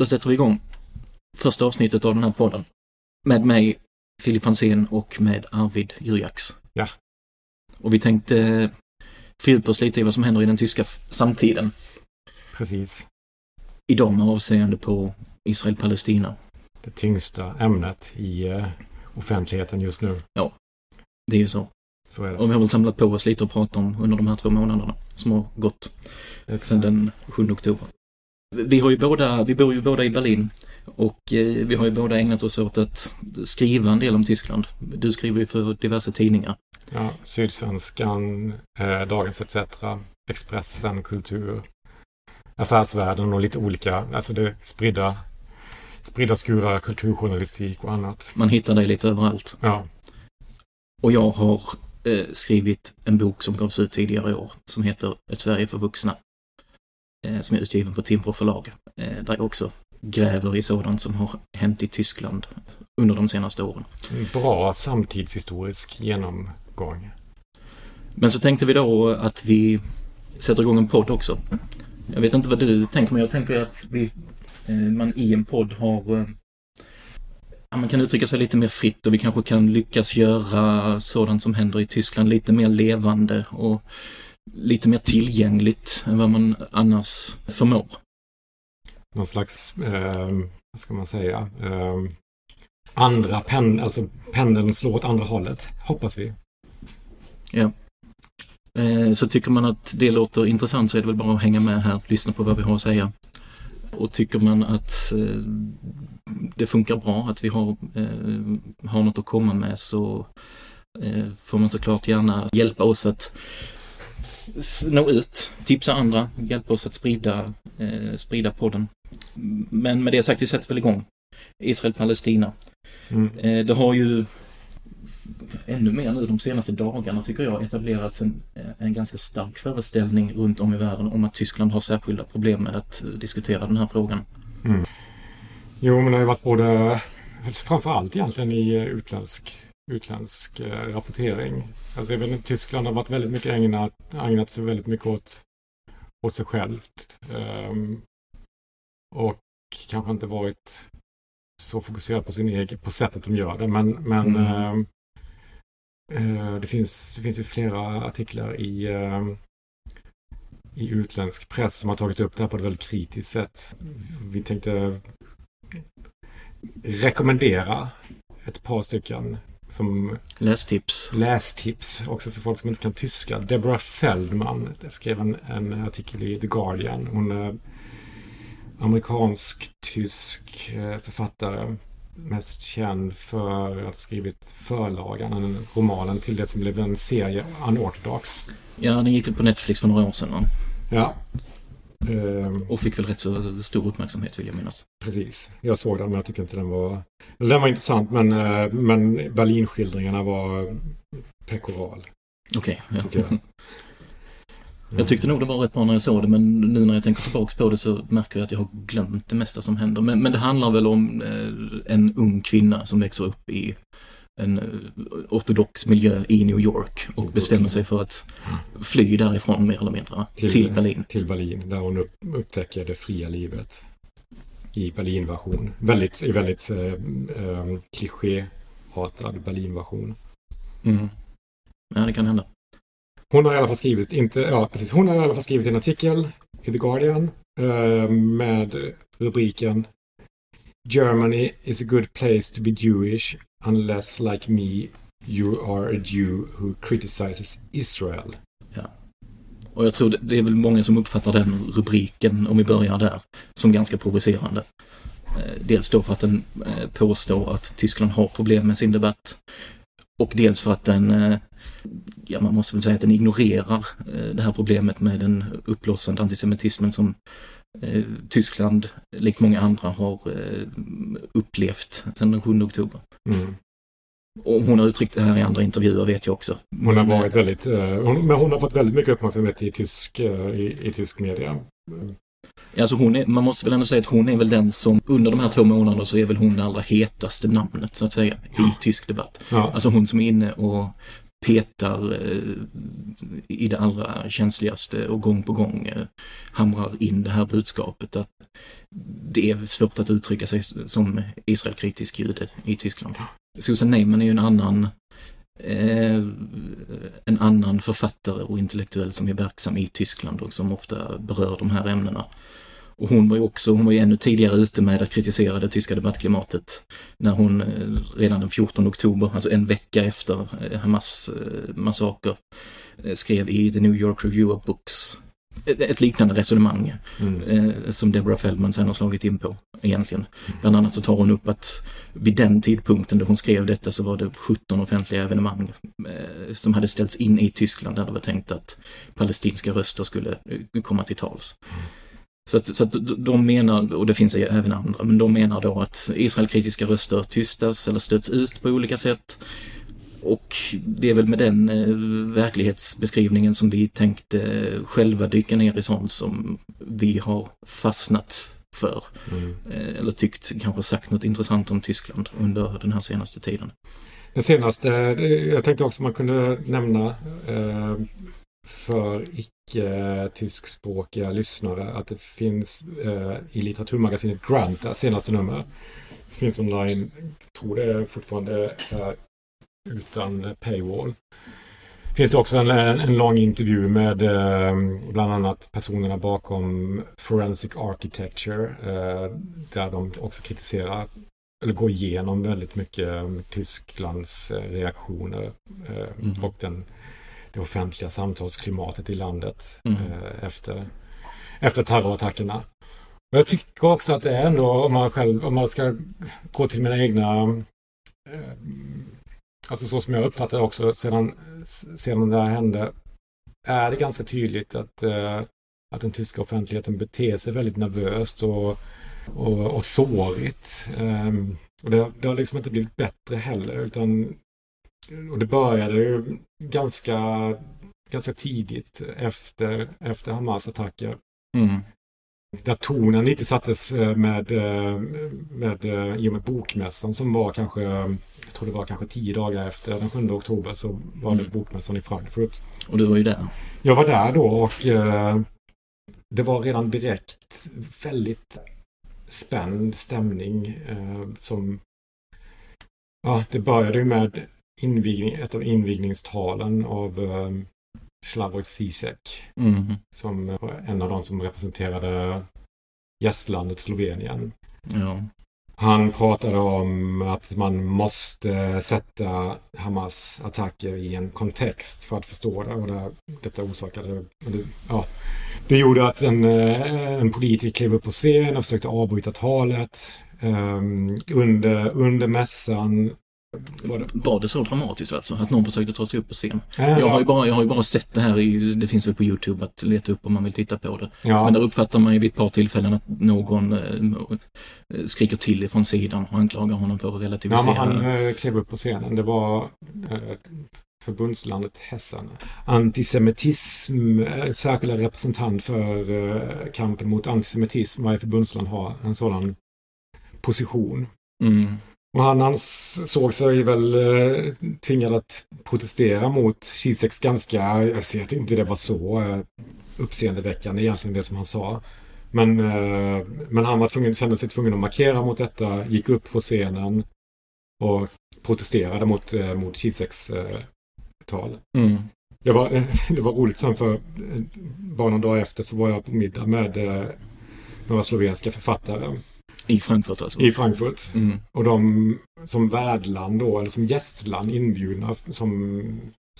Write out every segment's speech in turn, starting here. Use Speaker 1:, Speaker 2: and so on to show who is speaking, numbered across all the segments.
Speaker 1: Då sätter vi igång första avsnittet av den här podden. Med mig, Filip Hansén och med Arvid Jurjaks.
Speaker 2: Ja.
Speaker 1: Och vi tänkte fördjupa oss lite i vad som händer i den tyska samtiden.
Speaker 2: Precis.
Speaker 1: Idag med avseende på Israel-Palestina.
Speaker 2: Det tyngsta ämnet i uh, offentligheten just nu.
Speaker 1: Ja, det är ju så.
Speaker 2: Så är det.
Speaker 1: Och vi har väl samlat på oss lite att prata om under de här två månaderna som har gått
Speaker 2: Exakt.
Speaker 1: sedan den 7 oktober. Vi har ju båda, vi bor ju båda i Berlin och eh, vi har ju båda ägnat oss åt att skriva en del om Tyskland. Du skriver ju för diverse tidningar.
Speaker 2: Ja, Sydsvenskan, eh, Dagens ETC, Expressen, Kultur, Affärsvärlden och lite olika, alltså det spridda, spridda skurar kulturjournalistik och annat.
Speaker 1: Man hittar dig lite överallt.
Speaker 2: Ja,
Speaker 1: Och jag har eh, skrivit en bok som gavs ut tidigare i år som heter Ett Sverige för vuxna. Eh, som är utgiven på Timbro förlag. Eh, där jag också gräver i sådant som har hänt i Tyskland under de senaste åren.
Speaker 2: en bra samtidshistorisk genomgång.
Speaker 1: Men så tänkte vi då att vi sätter igång en podd också. Jag vet inte vad du tänker, men jag tänker att vi, eh, man i en podd har... man kan uttrycka sig lite mer fritt och vi kanske kan lyckas göra sådant som händer i Tyskland lite mer levande och lite mer tillgängligt än vad man annars förmår.
Speaker 2: Någon slags, eh, vad ska man säga, eh, andra pen, alltså pendeln slår åt andra hållet, hoppas vi.
Speaker 1: Eh, Så tycker man att det låter intressant så är det väl bara att hänga med här, lyssna på vad vi har att säga. Och tycker man att eh, det funkar bra, att vi har, eh, har något att komma med så eh, får man såklart gärna hjälpa oss att nå ut, tipsa andra, hjälpa oss att sprida, eh, sprida podden. Men med det sagt, vi sätter väl igång. Israel-Palestina.
Speaker 2: Mm.
Speaker 1: Eh, Det har ju ännu mer nu de senaste dagarna tycker jag etablerats en, en ganska stark föreställning runt om i världen om att Tyskland har särskilda problem med att eh, diskutera den här frågan.
Speaker 2: Jo, men det har ju varit både, framförallt egentligen i eh, utländsk, utländsk eh, rapportering. Alltså jag vet inte, Tyskland har varit väldigt mycket ägnat, ägnat sig väldigt mycket åt, åt sig självt. Ehm, och kanske inte varit så fokuserad på sin egen, på sättet de gör det. Men, men
Speaker 1: Mm.
Speaker 2: ehm, eh, det, finns, det finns ju flera artiklar i, ehm, i utländsk press som har tagit upp det här på ett väldigt kritiskt sätt. Vi tänkte rekommendera ett par stycken som
Speaker 1: Lästips.
Speaker 2: lästips också för folk som inte kan tyska. Deborah Feldman skrev en, en artikel i The Guardian. Hon är amerikansk-tysk eh, författare. Mest känd för att ha skrivit förlagan, en romanen till det som blev en serie, Unorthodox.
Speaker 1: Ja, den gick ut på Netflix för några år sedan va?
Speaker 2: Ja. Ehm,
Speaker 1: och fick väl rätt så stor uppmärksamhet vill jag minnas.
Speaker 2: Precis. Jag såg den men jag tycker inte den var... Den var intressant men, eh, men Berlinskildringarna var pekoral.
Speaker 1: Okej, ja.
Speaker 2: Tycker jag.
Speaker 1: Jag tyckte nog det var rätt bra när jag såg det men nu när jag tänker tillbaks på det så märker jag att jag har glömt det mesta som händer. Men, men det handlar väl om eh, en ung kvinna som växer upp i en eh, ortodox miljö i New York och bestämmer sig för att fly därifrån mer eller mindre till, Berlin.
Speaker 2: Till Berlin där hon upp, upptäcker det fria livet. I Berlinversion. Väldigt, i väldigt eh, eh, klichéartad Berlinversion.
Speaker 1: Mm. Ja, det kan hända.
Speaker 2: Hon har i alla fall skrivit, inte, ja precis, hon har i alla fall skrivit en artikel i The Guardian eh, med rubriken Germany is a good place to be Jewish unless like me you are a Jew who criticizes Israel.
Speaker 1: Och jag tror det, det är väl många som uppfattar den rubriken, om vi börjar där, som ganska provocerande. Eh, dels då för att den eh, påstår att Tyskland har problem med sin debatt. Och dels för att den, eh, ja man måste väl säga att den ignorerar det här problemet med den uppblossande antisemitismen som Tyskland, likt många andra, har eh, upplevt sedan den 7 oktober.
Speaker 2: Mm.
Speaker 1: Och hon har uttryckt det här i andra intervjuer vet jag också.
Speaker 2: Hon har
Speaker 1: Men, eh,
Speaker 2: varit väldigt, eh, hon, men hon har fått väldigt mycket uppmärksamhet i tysk, eh, i, i tysk media.
Speaker 1: Alltså hon är, man måste väl ändå säga att hon är väl den som under de här två månaderna så är väl hon det allra hetaste namnet så att säga i tysk debatt.
Speaker 2: Ja,
Speaker 1: Alltså hon som är inne och petar i det allra känsligaste och gång på gång hamrar in det här budskapet att det är svårt att uttrycka sig som Israelkritisk jude i Tyskland. Susan Neyman är ju en annan eh, en annan författare och intellektuell som är verksam i Tyskland och som ofta berör de här ämnena. Och hon var ju också, hon var ju ännu tidigare ute med att kritisera det tyska debattklimatet när hon eh, redan den 14 oktober, alltså en vecka efter eh, Hamas eh, massaker, skrev i The New York Review of Books ett liknande resonemang mm. eh, som Deborah Feldman sen har slagit in på egentligen. Bland annat så tar hon upp att vid den tidpunkten då hon skrev detta så var det 17 offentliga evenemang eh, som hade ställts in i Tyskland där det var tänkt att palestinska röster skulle komma till tals. Så att, så att de menar, och det finns även andra, men de menar då att Israelkritiska röster tystas eller stöts ut på olika sätt och det är väl med den eh, verklighetsbeskrivningen som vi tänkte själva dyka ner i sånt som vi har fastnat för. Mm. Eh, eller tyckt, kanske sagt något intressant om Tyskland under den här senaste tiden.
Speaker 2: Den senaste, jag tänkte också man kunde nämna eh, för icke-tyskspråkiga lyssnare att det finns eh, i litteraturmagasinet Grant, senaste nummer. Det finns online, tror det fortfarande är utan paywall. Finns det också en, en lång intervju med eh, bland annat personerna bakom Forensic Architecture eh, där de också kritiserar eller går igenom väldigt mycket Tysklands eh, reaktioner eh, mm. och den, det offentliga samtalsklimatet i landet mm. Eh, efter, efter terrorattackerna. jag tycker också att det är ändå, om man själv, om man ska gå till mina egna eh, alltså så som jag uppfattar det också sedan, sedan det här hände, är det ganska tydligt att, eh, att den tyska offentligheten beter sig väldigt nervöst och, och, och sårigt. Och det, det har liksom inte blivit bättre heller, utan och det började ju ganska, ganska tidigt efter, efter Hamas attacker. Mm. Där tonen lite sattes eh, med, eh, med, eh, i och med bokmässan som var kanske, jag tror det var kanske tio dagar efter den 7 oktober så var det mm. bokmässan i Frankfurt.
Speaker 1: Och du var ju där.
Speaker 2: Jag var där då och det var redan direkt väldigt spänd stämning som Ja, det började ju med invigning, ett av invigningstalen av eh, Slavoj Zizek. Mm. Som var en av de som representerade gästlandet Slovenien. Ja. Han pratade om att man måste sätta Hamas attacker i en kontext för att förstå det. Och det, detta orsakade... Det, ja, det gjorde att en, eh, en politiker klev upp på scen och försökte avbryta talet. Um, under, under mässan
Speaker 1: var det? var det så dramatiskt alltså? Att någon försökte ta sig upp på scen? Ja, jag, har ju bara, jag har bara sett det här i, det finns väl på Youtube att leta upp om man vill titta på det. Ja. Men där uppfattar man ju vid ett par tillfällen att någon eh, skriker till ifrån sidan och anklagar honom för att relativisera.
Speaker 2: Ja, men han eh, klev upp på scenen. Det var eh, förbundslandet Hessen. Antisemitism, särskilda representant för kampen mot antisemitism. Varje förbundsland har en sådan position. Mm. Och han, han såg sig väl eh, tvingad att protestera mot Zizeks ganska, alltså jag tyckte inte det var så eh, uppseendeväckande egentligen det som han sa. Men, eh, men han var tvungen, kände sig tvungen att markera mot detta, gick upp på scenen och protesterade mot, eh, mot Zizeks eh, tal. Mm. Jag var, det var roligt sen för bara någon dag efter så var jag på middag med några slovenska författare.
Speaker 1: I Frankfurt alltså?
Speaker 2: I Frankfurt. Mm. Och de som värdland då, eller som gästland inbjudna som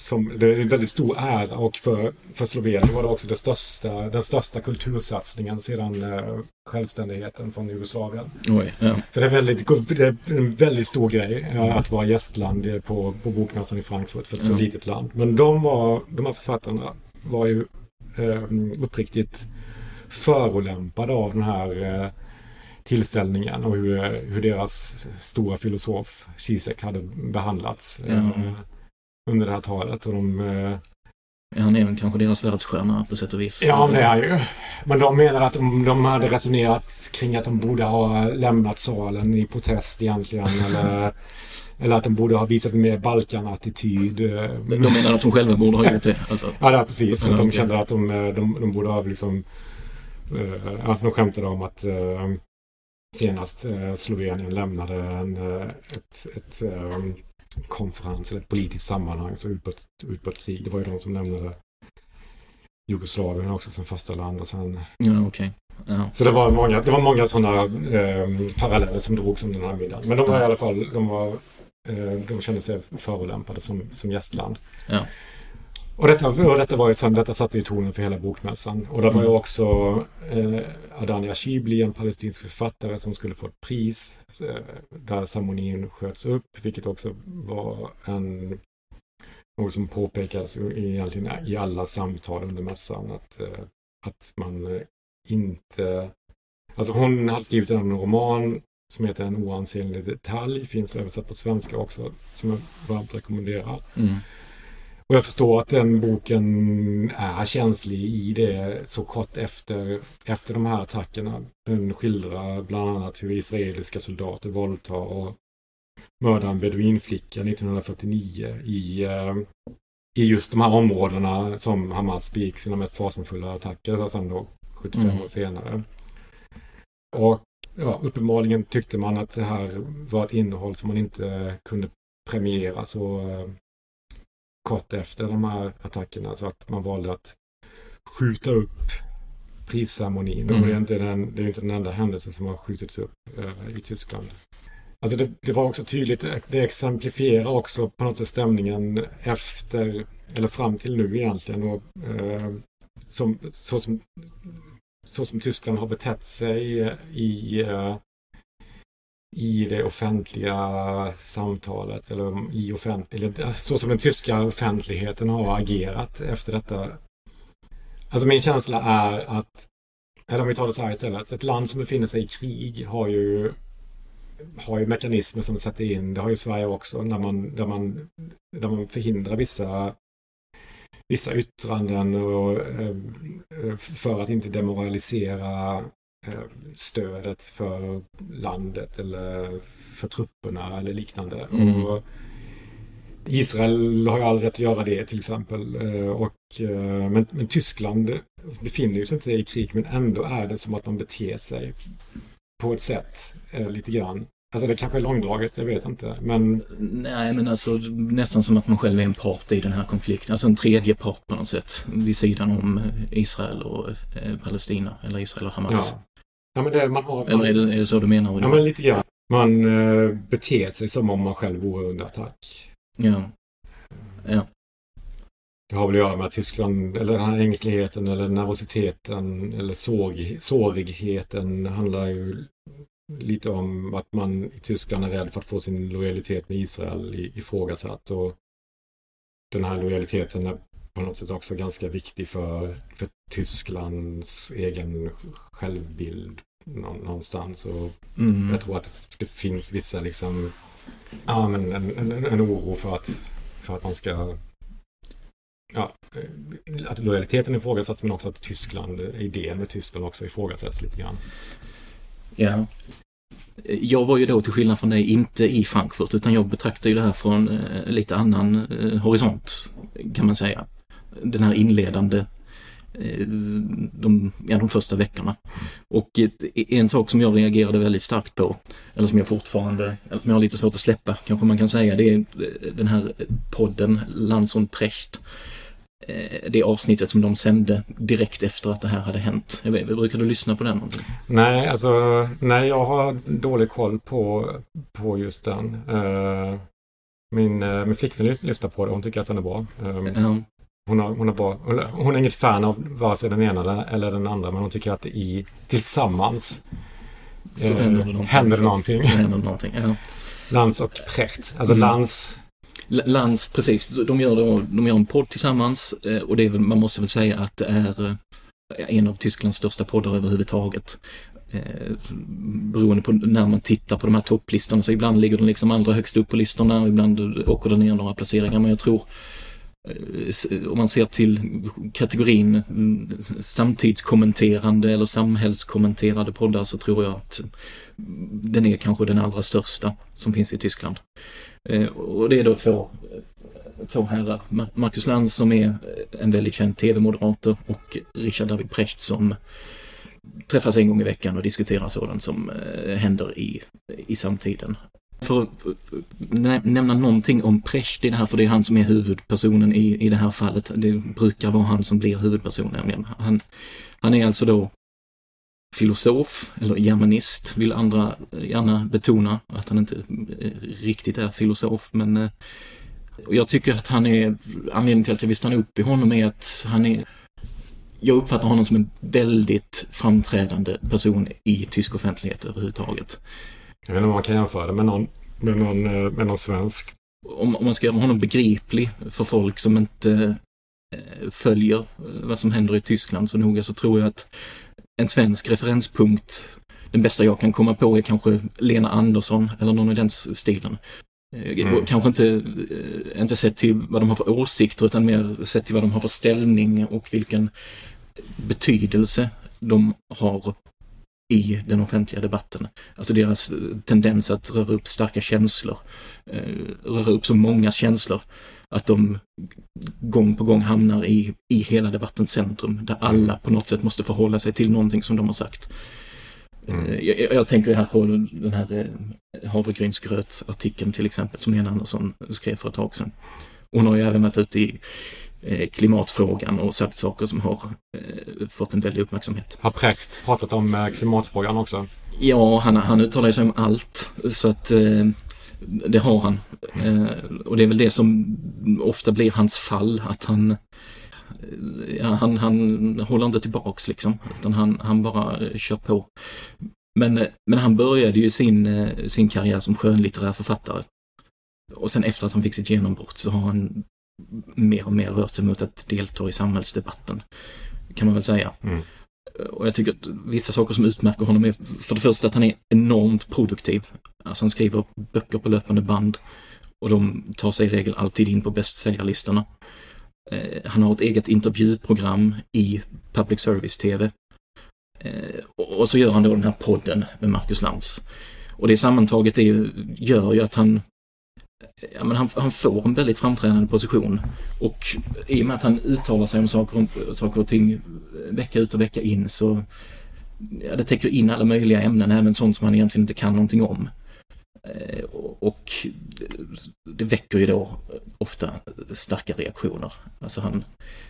Speaker 2: som, det är en väldigt stor ära och för, för Slovenien var det också det största, den största kultursatsningen sedan eh, självständigheten från Jugoslavien. Oj, ja. Så det är, väldigt, det är en väldigt stor grej mm. att vara gästland på, på bokmässan i Frankfurt för ett så mm. litet land. Men de, var, de här författarna var ju eh, uppriktigt förolämpade av den här eh, tillställningen och hur, hur deras stora filosof Zizek hade behandlats mm. eh, under det här talet. Och de, eh,
Speaker 1: han är väl kanske deras världsstjärna på sätt och vis.
Speaker 2: Ja, det är han ju. Men de menar att de, de hade resonerat kring att de borde ha lämnat salen i protest egentligen. eller Eller att de borde ha visat mer Balkan-attityd. eh,
Speaker 1: De menar att de själva borde ha gjort det. Alltså.
Speaker 2: Ja, det precis.
Speaker 1: Ja,
Speaker 2: att de kände att de, eh, de, de borde ha liksom... eh, Ja, de skämtade om att eh, senast eh, Slovenien lämnade en, eh, ett, ett eh, konferens eller ett politiskt sammanhang så ut på ett, ut på ett krig. Det var ju de som lämnade Jugoslavien också som första land och sen...
Speaker 1: Ja, okej. Ja.
Speaker 2: Så det var många, det var många sådana eh, paralleller som drogs under den här middagen. Men de var i alla fall, de var, eh, de kände sig förolämpade som, som gästland.
Speaker 1: Ja.
Speaker 2: Och detta, och detta var ju sen, detta satte ju tonen för hela bokmässan. Och det var ju
Speaker 1: Mm.
Speaker 2: också eh, Adania Shibli, en palestinsk författare som skulle få ett pris eh, där ceremonin sköts upp, vilket också var en något som påpekas ju egentligen i alla samtal under mässan att, eh, att man eh, inte... Alltså hon hade skrivit en roman som heter En oansenlig detalj, finns översatt på svenska också, som jag varmt rekommenderar.
Speaker 1: Mm.
Speaker 2: Och jag förstår att den boken är känslig i det så kort efter, efter de här attackerna. Den skildrar bland annat hur israeliska soldater våldtar och mördar en beduinflicka 1949 i, eh, i just de här områdena som Hamas begick sina mest fasansfulla attacker så sen då 75
Speaker 1: Mm.
Speaker 2: år senare. Och ja, uppenbarligen tyckte man att det här var ett innehåll som man inte kunde premiera så eh, kort efter de här attackerna så att man valde att skjuta upp prisceremonin.
Speaker 1: Mm.
Speaker 2: Och det är, inte den, det är inte den enda händelsen som har skjutits upp eh, i Tyskland. Alltså det, det var också tydligt, det exemplifierar också på något sätt stämningen efter, eller fram till nu egentligen. Och, eh, som, så, som, så som Tyskland har betett sig i, eh, i det offentliga samtalet eller i offent- eller så som den tyska offentligheten har agerat efter detta. Alltså min känsla är att, eller om vi tar det så här istället, ett land som befinner sig i krig har ju har ju mekanismer som sätter in, det har ju Sverige också, när man, där, man, där man förhindrar vissa vissa yttranden och, eh, eh, för att inte demoralisera stödet för landet eller för trupperna eller liknande.
Speaker 1: Mm.
Speaker 2: Och Israel har ju aldrig rätt att göra det till exempel. Eh, Och, eh, men, men Tyskland befinner sig inte i krig men ändå är det som att man beter sig på ett sätt eh, lite grann. Alltså det kanske är långdraget, jag vet inte. Men
Speaker 1: Nej, men alltså nästan som att man själv är en part i den här konflikten. Alltså en tredje part på något sätt. Vid sidan om eh, Israel och eh, Palestina. Eller Israel och Hamas.
Speaker 2: ja. Ja men det man har...
Speaker 1: Eller är det, är det så du menar?
Speaker 2: Ja, men lite grann. Man eh, beter sig som om man själv vore under attack.
Speaker 1: ja. ja.
Speaker 2: Det har väl att göra med att Tyskland, eller den här ängsligheten eller nervositeten eller såg, sårigheten handlar ju lite om att man i Tyskland är rädd för att få sin lojalitet med Israel i- ifrågasatt. Och den här lojaliteten på något sätt också ganska viktig för, för Tysklands egen självbild nå- någonstans. Och
Speaker 1: Mm.
Speaker 2: jag tror att det finns vissa liksom, ja men en, en, en oro för att, för att man ska, ja, eh, att lojaliteten ifrågasätts men också att Tyskland, idén med Tyskland också ifrågasätts lite grann.
Speaker 1: Ja. Jag var ju då till skillnad från dig inte i Frankfurt utan jag betraktar ju det här från eh, lite annan eh, horisont kan man säga. Den här inledande eh, de, ja, de första veckorna. Och en sak som jag reagerade väldigt starkt på, eller som jag fortfarande, eller som jag har lite svårt att släppa kanske man kan säga, det är eh, den här podden Lanson Precht. Eh, Det avsnittet som de sände direkt efter att det här hade hänt. Vet, brukar du lyssna på den? någonting?
Speaker 2: Nej, alltså, nej, jag har dålig koll på, på just den. Min, min flickvän lys- lyssnar på det, hon tycker att den är bra.
Speaker 1: Ja.
Speaker 2: Hon, har, hon, är bra. Hon, hon är inget fan av vare sig den ena eller den andra, men hon tycker att i, tillsammans
Speaker 1: Så
Speaker 2: eh,
Speaker 1: händer det någonting.
Speaker 2: händer det någonting.
Speaker 1: Så händer någonting. Ja.
Speaker 2: Lans och Precht. Alltså
Speaker 1: Mm.
Speaker 2: Lans
Speaker 1: Lans, precis, de gör, då, de gör en podd tillsammans eh, och det är man måste väl säga att det är eh, en av Tysklands största poddar överhuvudtaget. Eh, beroende på när man tittar på de här topplistorna så ibland ligger den liksom allra högst upp på listorna och ibland åker den ner några placeringar men jag tror Eh, om man ser till kategorin mm, samtidskommenterande eller samhällskommenterade poddar så tror jag att mm, den är kanske den allra största som finns i Tyskland. Eh, och det är då två, två herrar. Marcus Land som är en väldigt känd tv-moderator och Richard David Precht som träffas en gång i veckan och diskuterar sådant som eh, händer i, i samtiden. För att nämna någonting om Precht i det här, för det är han som är huvudpersonen i, i det här fallet. Det brukar vara han som blir huvudpersonen. nämligen. Han, han är alltså då filosof eller germanist, vill andra gärna betona att han inte eh, riktigt är filosof, men eh, jag tycker att han är, anledningen till att jag vill stanna upp i honom är att han är jag uppfattar honom som en väldigt framträdande person i tysk offentlighet överhuvudtaget.
Speaker 2: Jag vet inte om man kan jämföra det med någon, med någon, eh, med någon svensk.
Speaker 1: Om, om man ska göra honom begriplig för folk som inte eh, följer eh, vad som händer i Tyskland så noga så tror jag att en svensk referenspunkt, den bästa jag kan komma på är kanske Lena Andersson eller någon i den stilen. Mm. Kanske inte, inte sett till vad de har för åsikter utan mer sett till vad de har för ställning och vilken betydelse de har i den offentliga debatten. Alltså deras tendens att röra upp starka känslor, eh, röra upp så många känslor att de gång på gång hamnar i, i hela debattens centrum där alla på något sätt måste förhålla sig till någonting som de har sagt. Mm. Eh, jag, jag, tänker här på den här eh, havregrynsgröt-artikeln till exempel som Lena Andersson skrev för ett tag sedan. Hon har ju även varit ute i Eh, klimatfrågan och sagt saker som har eh, fått en väldig uppmärksamhet.
Speaker 2: Har Precht pratat om eh, klimatfrågan också?
Speaker 1: Ja, han, han uttalar sig om allt. Så att det har han. Och det är väl det som ofta blir hans fall, att han ja, han, han håller inte tillbaks liksom, utan han, han bara kör på. Men, men han började ju sin, sin karriär som skönlitterär författare. Och sen efter att han fick sitt genombrott så har han mer och mer rört sig mot att delta i samhällsdebatten. Kan man väl säga. Mm. Och jag tycker att vissa saker som utmärker honom är för det första att han är enormt produktiv. Alltså han skriver böcker på löpande band och de tar sig i regel alltid in på bästsäljarlistorna. Eh, han har ett eget intervjuprogram i public service-tv. Eh, och så gör han då den här podden med Marcus Lantz. Och det sammantaget är, gör ju att han ja, men han, han, får en väldigt framträdande position. Och i och med att han uttalar sig om saker, saker och ting eh, vecka ut och vecka in så ja, det täcker in alla möjliga ämnen, även sånt som han egentligen inte kan någonting om. Eh, och det väcker ju då ofta starka reaktioner. Alltså han,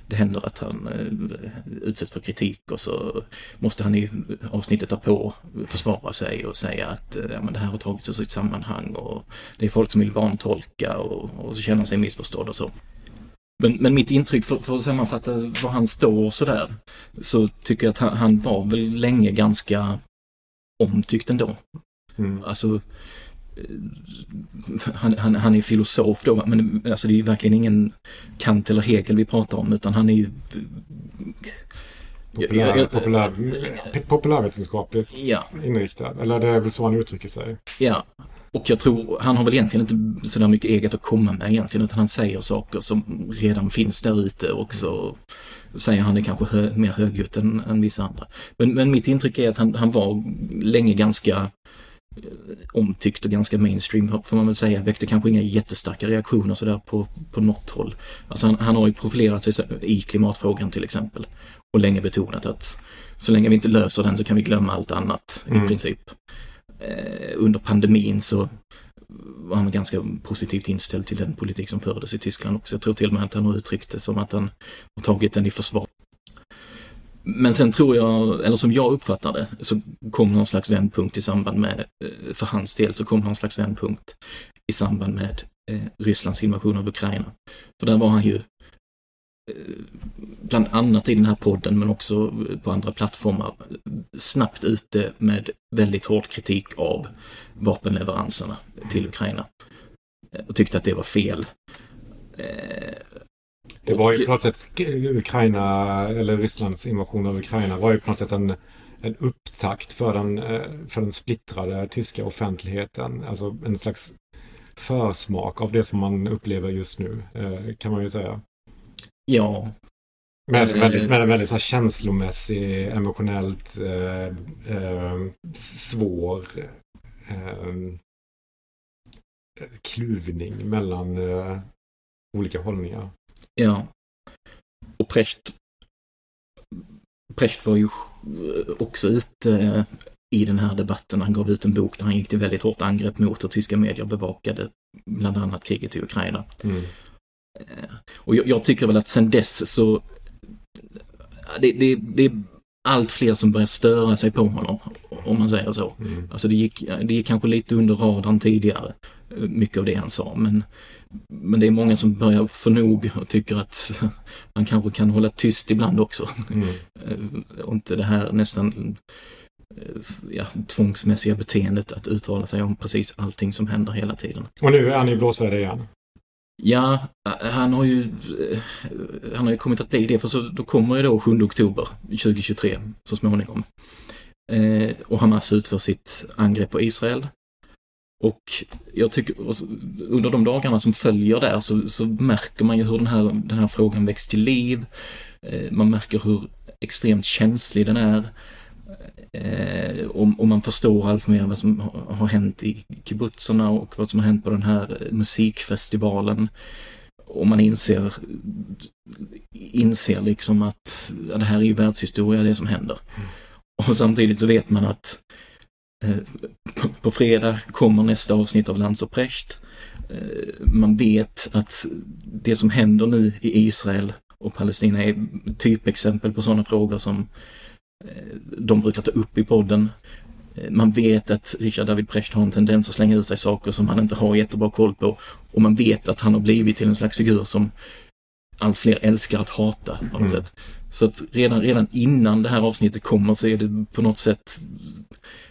Speaker 1: det händer att han eh, utsätts för kritik och så måste han i avsnittet därpå försvara sig och säga att eh, ja, men det här har tagits ur sitt sammanhang och det är folk som vill vantolka och, och så känner han sig missförstådd och så. Men, men mitt intryck, för, för att sammanfatta var han står sådär, så tycker jag att han, han var väl länge ganska omtyckt ändå. Mm. Alltså, han, han, han är filosof då, men alltså det är verkligen ingen Kant eller Hegel vi pratar om utan han är ju
Speaker 2: Populär, populär, populärvetenskapligt ja. inriktad. Eller det är väl så han uttrycker sig.
Speaker 1: Ja. Och jag tror, han har väl egentligen inte sådär mycket eget att komma med egentligen utan han säger saker som redan finns där ute och så säger han det kanske hö, mer högljutt än, än vissa andra. Men, men mitt intryck är att han, han var länge ganska omtyckt och ganska mainstream får man väl säga. Väckte kanske inga jättestarka reaktioner sådär på, på något håll. Alltså han, han har ju profilerat sig i klimatfrågan till exempel. Och länge betonat att så länge vi inte löser den så kan vi glömma allt annat mm. i princip. Eh, under pandemin så var han ganska positivt inställd till den politik som fördes i Tyskland också. Jag tror till och med att han har uttryckt det som att han har tagit den i försvar. Men sen tror jag, eller som jag uppfattar det, så kom någon slags vändpunkt i samband med, eh, för hans del så kom någon slags vändpunkt i samband med eh, Rysslands invasion av Ukraina. För där var han ju eh, bland annat i den här podden men också på andra plattformar snabbt ute med väldigt hård kritik av vapenleveranserna till Ukraina. Och tyckte att det var fel.
Speaker 2: Det var ju på något sätt Ukraina, eller Rysslands invasion av Ukraina var ju på något sätt en, en upptakt för den, eh, för den splittrade tyska offentligheten. Alltså en slags försmak av det som man upplever just nu, eh, kan man ju säga.
Speaker 1: Ja.
Speaker 2: Med,
Speaker 1: Eh.
Speaker 2: väldigt, med en väldigt så här känslomässig, emotionellt eh, eh, svår eh, kluvning mellan eh, olika hållningar.
Speaker 1: Ja. Och Precht Precht var ju också ute eh, i den här debatten. Han gav ut en bok där han gick till väldigt hårt angrepp mot hur tyska medier bevakade bland annat kriget i Ukraina.
Speaker 2: Mm.
Speaker 1: Eh, Och jag, jag tycker väl att sen dess så det, det, det är allt fler som börjar störa sig på honom, om man säger så.
Speaker 2: Mm.
Speaker 1: Alltså det gick, det gick kanske lite under radarn tidigare, eh, mycket av det han sa, men, men det är många som börjar få nog och tycker att man kanske kan hålla tyst ibland också.
Speaker 2: Mm.
Speaker 1: Eh, Och inte det här nästan eh, ja, tvångsmässiga beteendet att uttala sig om precis allting som händer hela tiden.
Speaker 2: Och nu är han i blåsväder igen.
Speaker 1: Ja, han har ju eh, han har ju kommit att bli det för så då kommer ju då 7 oktober 2023 så småningom. Eh, och Hamas utför sitt angrepp på Israel. Och jag tycker, under de dagarna som följer där så, så märker man ju hur den här, den här frågan väcks till liv. Eh, man märker hur extremt känslig den är. Eh, och, och man förstår allt mer vad som har, har hänt i kibbutzarna och vad som har hänt på den här musikfestivalen. Och man inser, inser liksom att ja, det här är ju världshistoria det som händer. Och samtidigt så vet man att på, på fredag kommer nästa avsnitt av Lands och Precht. Eh, man vet att det som händer nu i Israel och Palestina är typexempel på sådana frågor som eh, de brukar ta upp i podden. Eh, Man vet att Richard David Precht har en tendens att slänga ur sig saker som han inte har jättebra koll på. Och man vet att han har blivit till en slags figur som allt fler älskar att hata på något
Speaker 2: Mm.
Speaker 1: sätt. Så att redan, redan innan det här avsnittet kommer så är det på något sätt eh,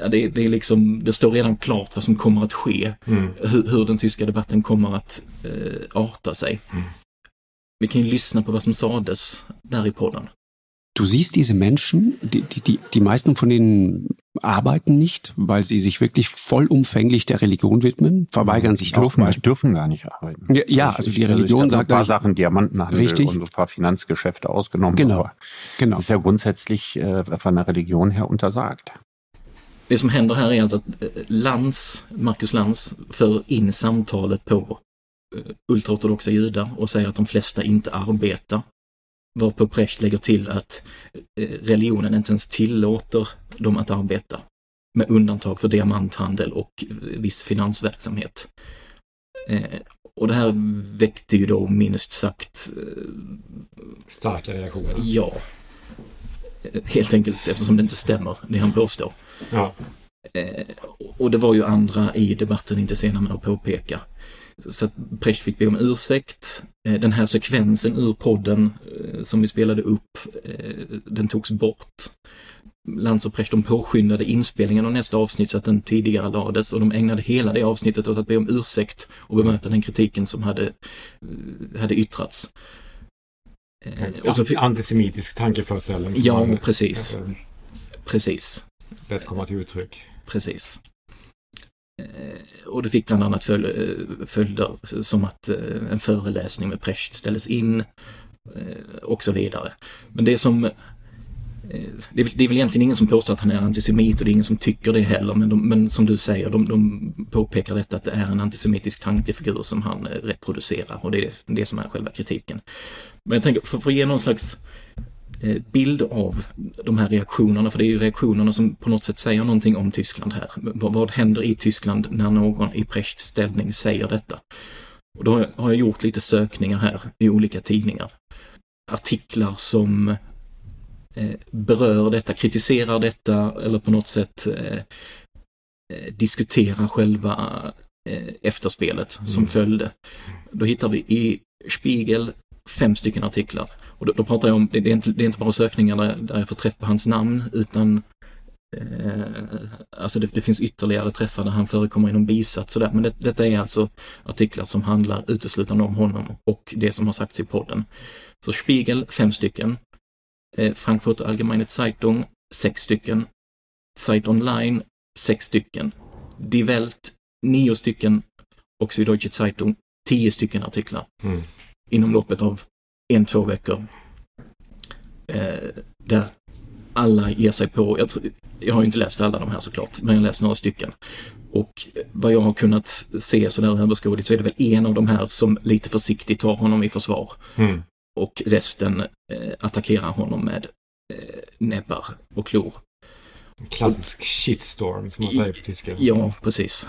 Speaker 1: Ja, det, det är liksom, det står redan klart vad som kommer att ske.
Speaker 2: Mm.
Speaker 1: Hur, hur den tyska debatten kommer att eh, arta sig.
Speaker 2: Mm.
Speaker 1: Vi kan ju lyssna på vad som sades där i podden.
Speaker 3: Du siehst diese Menschen, die, die, die, die meisten von denen arbeiten nicht, weil sie sich wirklich vollumfänglich der Religion widmen, verweigern sich
Speaker 4: dürfen,
Speaker 3: oftmals.
Speaker 4: dürfen gar nicht arbeiten.
Speaker 3: Ja, ja, also die Religion
Speaker 4: ich,
Speaker 3: sagt
Speaker 4: ein paar Sachen, Diamantenhandel
Speaker 3: Richtig.
Speaker 4: und ein paar Finanzgeschäfte ausgenommen.
Speaker 3: Genau, genau.
Speaker 4: Das ist ja grundsätzlich äh, von der Religion her untersagt.
Speaker 1: Det som händer här är alltså att eh, Lantz, Marcus Lantz, för in samtalet på eh, ultraortodoxa judar och säger att de flesta inte arbetar. Varpå Precht lägger till att eh, religionen inte ens tillåter dem att arbeta. Med undantag för diamanthandel och eh, viss finansverksamhet. Eh, Och det här väckte ju då minst sagt
Speaker 2: Starka reaktioner.
Speaker 1: ja. Helt enkelt eftersom det inte stämmer, det han påstår.
Speaker 2: Ja.
Speaker 1: Och det var ju andra i debatten inte sena med att påpeka. Så att Precht fick be om ursäkt. Eh, den här sekvensen ur podden eh, som vi spelade upp, eh, den togs bort. Lantz och Precht de påskyndade inspelningen av nästa avsnitt så att den tidigare lades och de ägnade hela det avsnittet åt att be om ursäkt och bemöta den kritiken som hade, hade yttrats. Och så,
Speaker 2: Antisemitisk tankeföreställning.
Speaker 1: Ja, precis. precis.
Speaker 2: Lätt komma till uttryck.
Speaker 1: Precis. Eh, och det fick bland annat eh, följder som att eh, en föreläsning med Precht ställdes in och så vidare. Men det som det är, det är väl egentligen ingen som påstår att han är antisemit och det är ingen som tycker det heller, men, de, men som du säger, de, de påpekar detta att det är en antisemitisk tankefigur som han reproducerar och det är det, det som är själva kritiken. Men jag tänker, för, för att ge någon slags eh, bild av de här reaktionerna, för det är ju reaktionerna som på något sätt säger någonting om Tyskland här. Vad, vad händer i Tyskland när någon i Prechts ställning säger detta? Och då har jag gjort lite sökningar här i olika tidningar. Artiklar som eh, berör detta, kritiserar detta eller på något sätt eh, eh, diskuterar själva eh, efterspelet som
Speaker 2: Mm.
Speaker 1: följde. Då hittar vi i Spiegel fem stycken artiklar. Och då, då pratar jag om, det, det, är inte, det är inte bara sökningar där, där jag får träff på hans namn utan eh, alltså det, det finns ytterligare träffar där han förekommer i någon bisats sådär. Men det, detta är alltså artiklar som handlar uteslutande om honom och det som har sagts i podden. Så Spiegel, fem stycken. Eh, Frankfurter Allgemeine Zeitung, sex stycken. Zeit Online, sex stycken. Die Welt, nio stycken. Och Süddeutsche Zeitung, tio stycken artiklar.
Speaker 2: Mm
Speaker 1: inom loppet av en, två veckor. Eh, där alla ger sig på, jag, tror, jag har inte läst alla de här såklart, men jag har läst några stycken. Och vad jag har kunnat se sådär överskådligt så är det väl en av de här som lite försiktigt tar honom i försvar.
Speaker 2: Mm.
Speaker 1: Och resten eh, attackerar honom med eh, näbbar och klor.
Speaker 2: Klassisk shitstorm som man säger på tyska.
Speaker 1: Ja, precis.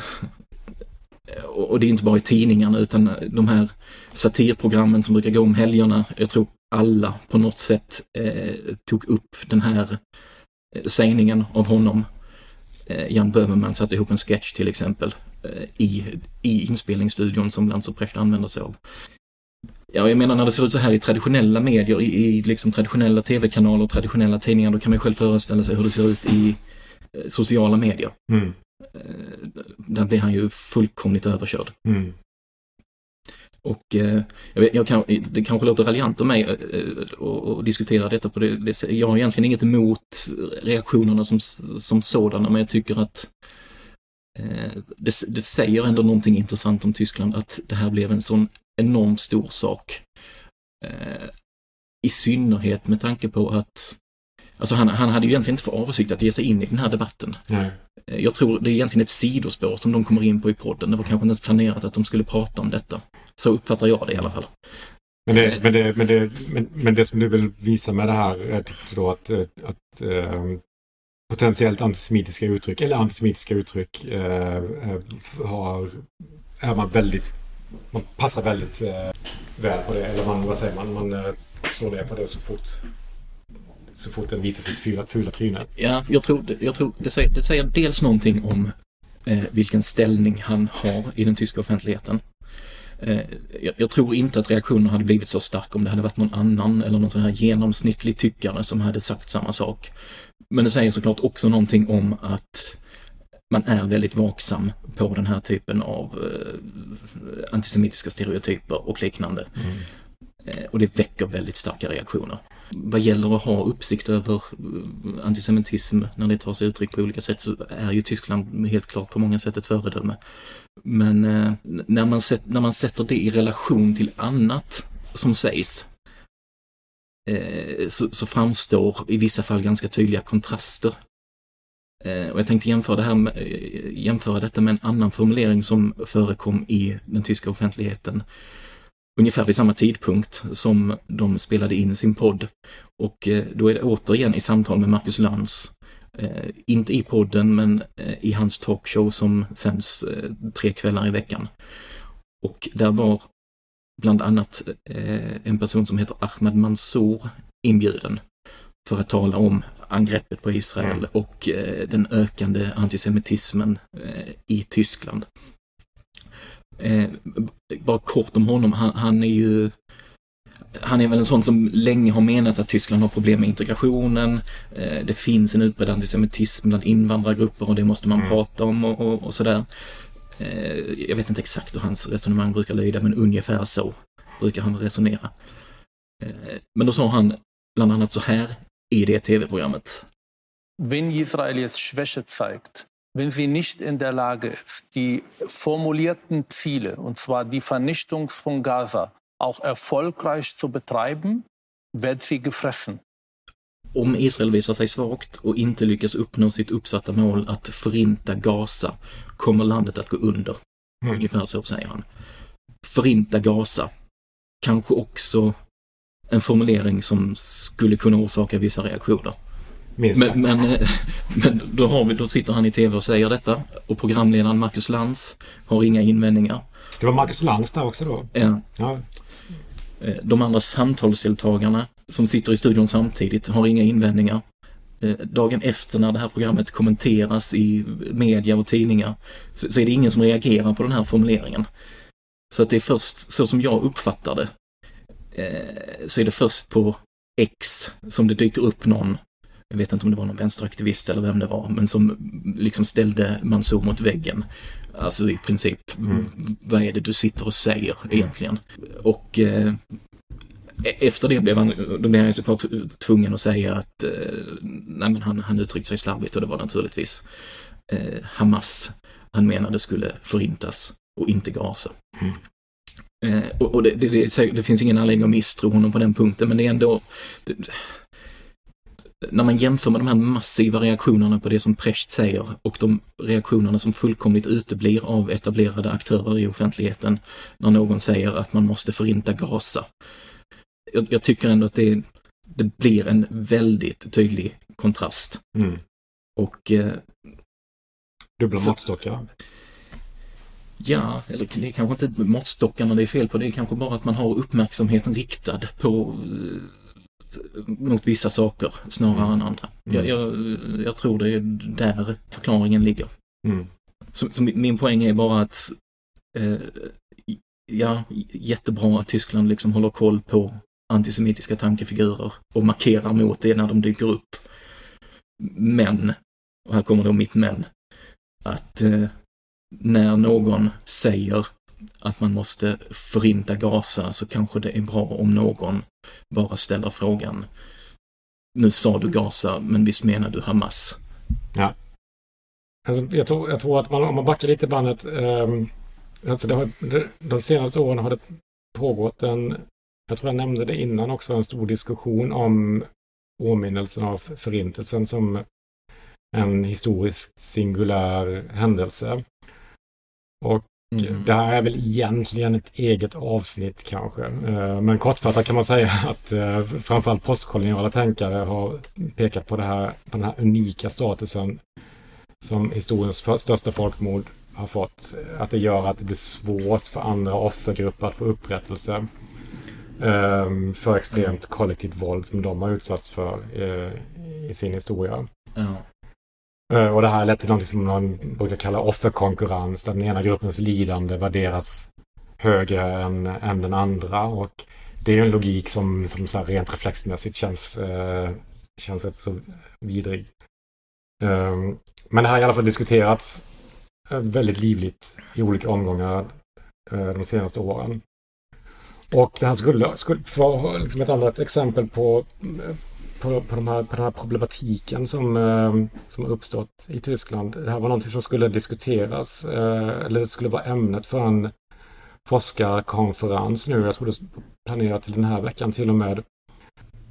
Speaker 1: Eh, och och det är inte bara i tidningarna utan eh, de här satirprogrammen som brukar gå om helgerna. Jag tror alla på något sätt eh, tog upp den här eh, sägningen av honom. Eh, Jan Böhmerman satte ihop en sketch till exempel eh, i, i inspelningsstudion som Landsopprecht använder sig av. Ja, jag menar när det ser ut så här i traditionella medier, i, i liksom traditionella tv-kanaler traditionella tidningar, då kan man själv föreställa sig hur det ser ut i eh, sociala medier.
Speaker 2: Mm.
Speaker 1: Eh, där blir han ju fullkomligt överkörd.
Speaker 2: Mm.
Speaker 1: Och eh, jag vet, jag kan, det kanske låter raljant av mig eh, och, och diskutera detta på det, det Jag har egentligen inget emot reaktionerna som, som sådana, men jag tycker att eh, det, det säger ändå någonting intressant om Tyskland att det här blev en sån enormt stor sak. Eh, I synnerhet med tanke på att Alltså han, han hade ju egentligen inte för avsikt att ge sig in i den här debatten.
Speaker 2: Nej.
Speaker 1: Eh, Jag tror det är egentligen ett sidospår som de kommer in på i podden. Det var kanske inte ens planerat att de skulle prata om detta. Så uppfattar jag det i alla fall.
Speaker 2: Men det, men, det, men, det, men, men det som du vill visa med det här är tyckte då att, eh, att eh, potentiellt antisemitiska uttryck eller antisemitiska uttryck eh, har, är man väldigt, man passar väldigt eh, väl på det. Eller man, vad säger man, man slår ner på det så fort så fort den visar sitt fula, fula tryne.
Speaker 1: Ja, jag tror, jag tror det, säger, det säger dels någonting om eh, vilken ställning han har i den tyska offentligheten. Eh, jag, jag tror inte att reaktionen hade blivit så stark om det hade varit någon annan eller någon sån här genomsnittlig tyckare som hade sagt samma sak. Men det säger såklart också någonting om att man är väldigt vaksam på den här typen av eh, antisemitiska stereotyper och liknande. Eh, Eh, och det väcker väldigt starka reaktioner. Vad gäller att ha uppsikt över eh, antisemitism när det tar sig uttryck på olika sätt så är ju Tyskland helt klart på många sätt ett föredöme. Men eh, när, man när man sätter det i relation till annat som sägs så, så framstår i vissa fall ganska tydliga kontraster. Och jag tänkte jämföra, det här med, jämföra detta med en annan formulering som förekom i den tyska offentligheten ungefär vid samma tidpunkt som de spelade in sin podd. Och eh, då är det återigen i samtal med Marcus Lantz. Eh, inte i podden, men eh, i hans talkshow som sänds tre kvällar i veckan. Och där var bland annat en person som heter Ahmed Mansour inbjuden för att tala om angreppet på Israel
Speaker 2: Mm.
Speaker 1: och den ökande antisemitismen i Tyskland. Eh, bara kort om honom, han, han är ju han är väl en sån som länge har menat att Tyskland har problem med integrationen. Eh, det finns en utbredd antisemitism bland invandrargrupper och det måste man
Speaker 2: Mm.
Speaker 1: prata om och, och, och sådär. Eh, jag vet inte exakt hur hans resonemang brukar lyda, men ungefär så brukar han resonera. Eh, men då sa han bland annat så här i det tv-programmet.
Speaker 5: wenn Israel jetzt Schwäche zeigt, wenn sie nicht in der Lage ist, die formulierten Ziele, und zwar die Vernichtung von Gaza, auch erfolgreich zu betreiben, wird sie gefressen.
Speaker 1: Om Israel visar sig svagt och inte lyckas uppnå sitt uppsatta mål att förinta Gaza kommer landet att gå under.
Speaker 2: Mm.
Speaker 1: Ungefär så säger han. Förinta Gaza. Kanske också en formulering som skulle kunna orsaka vissa reaktioner.
Speaker 2: Minst.
Speaker 1: Men, men, eh, men då, har vi, då sitter han i tv och säger detta och programledaren Marcus Lantz har inga invändningar.
Speaker 2: Det var Marcus Lantz där också då.
Speaker 1: Eh,
Speaker 2: Ja.
Speaker 1: Eh, De andra samtalsdeltagarna som sitter i studion samtidigt har inga invändningar. Eh, Dagen efter när det här programmet kommenteras i media och tidningar så, är det ingen som reagerar på den här formuleringen. Så att det är först, så som jag uppfattar det, så är det först på X som det dyker upp någon, jag vet inte om det var någon vänsteraktivist eller vem det var, men som liksom ställde Mansour mot väggen. Alltså i princip,
Speaker 2: Mm.
Speaker 1: vad är det du sitter och säger egentligen? Och eh, efter det blev han, då blev han såklart tvungen att säga att eh, nej men han, han uttryckte sig slarvigt och det var naturligtvis eh, Hamas han menade skulle förintas och inte Gaza.
Speaker 2: Mm.
Speaker 1: Eh, och och det, det, det, det finns ingen anledning att misstro honom på den punkten, men det är ändå... När man jämför med de här massiva reaktionerna på det som Precht säger och de reaktionerna som fullkomligt uteblir av etablerade aktörer i offentligheten när någon säger att man måste förinta Gaza. Jag, jag tycker ändå att det, det blir en väldigt tydlig kontrast.
Speaker 2: Mm.
Speaker 1: Och eh,
Speaker 2: Dubbla måttstockar.
Speaker 1: Ja, eller det är kanske inte måttstockarna det är fel på, det är kanske bara att man har uppmärksamheten riktad på eh, mot vissa saker snarare än andra.
Speaker 2: Mm.
Speaker 1: Jag, jag, jag tror det är där förklaringen ligger.
Speaker 2: Mm.
Speaker 1: Så, så min- min poäng är bara att eh, ja, jättebra att Tyskland liksom håller koll på antisemitiska tankefigurer och markerar mot det när de dyker upp. Men, och här kommer då mitt men, att eh, när någon säger att man måste förinta Gaza så kanske det är bra om någon bara ställer frågan nu sa du Gaza, men visst menar du Hamas?
Speaker 2: Alltså, jag, tror, jag tror att man, om man backar lite bandet. Um, alltså det har, det, de senaste åren har det pågått en, jag tror jag nämnde det innan också, en stor diskussion om åminnelsen av förintelsen som en historiskt singulär händelse. Och
Speaker 1: Mm.
Speaker 2: det här är väl egentligen ett eget avsnitt kanske. Eh, Men kortfattat kan man säga att eh, framförallt postkoloniala tänkare har pekat på, det här, på den här unika statusen som historiens största folkmord har fått. Att det gör att det blir svårt för andra offergrupper att få upprättelse eh, för extremt kollektivt våld som de har utsatts för eh, i sin historia.
Speaker 1: Ja.
Speaker 2: Eh, och det här har lett till något som man brukar kalla offerkonkurrens, där den ena gruppens lidande värderas högre än, än den andra. Och det är en logik som, som så här rent reflexmässigt känns, eh, känns rätt så vidrig. Eh, men det här har i alla fall diskuterats eh, väldigt livligt i olika omgångar eh, de senaste åren. Och det här skulle, skulle för liksom ett annat exempel på eh, på, på, de här, på den här problematiken som, eh, som har uppstått i Tyskland. Det här var någonting som skulle diskuteras, eh, eller det skulle vara ämnet för en forskarkonferens nu. Jag tror det planerat till den här veckan till och med.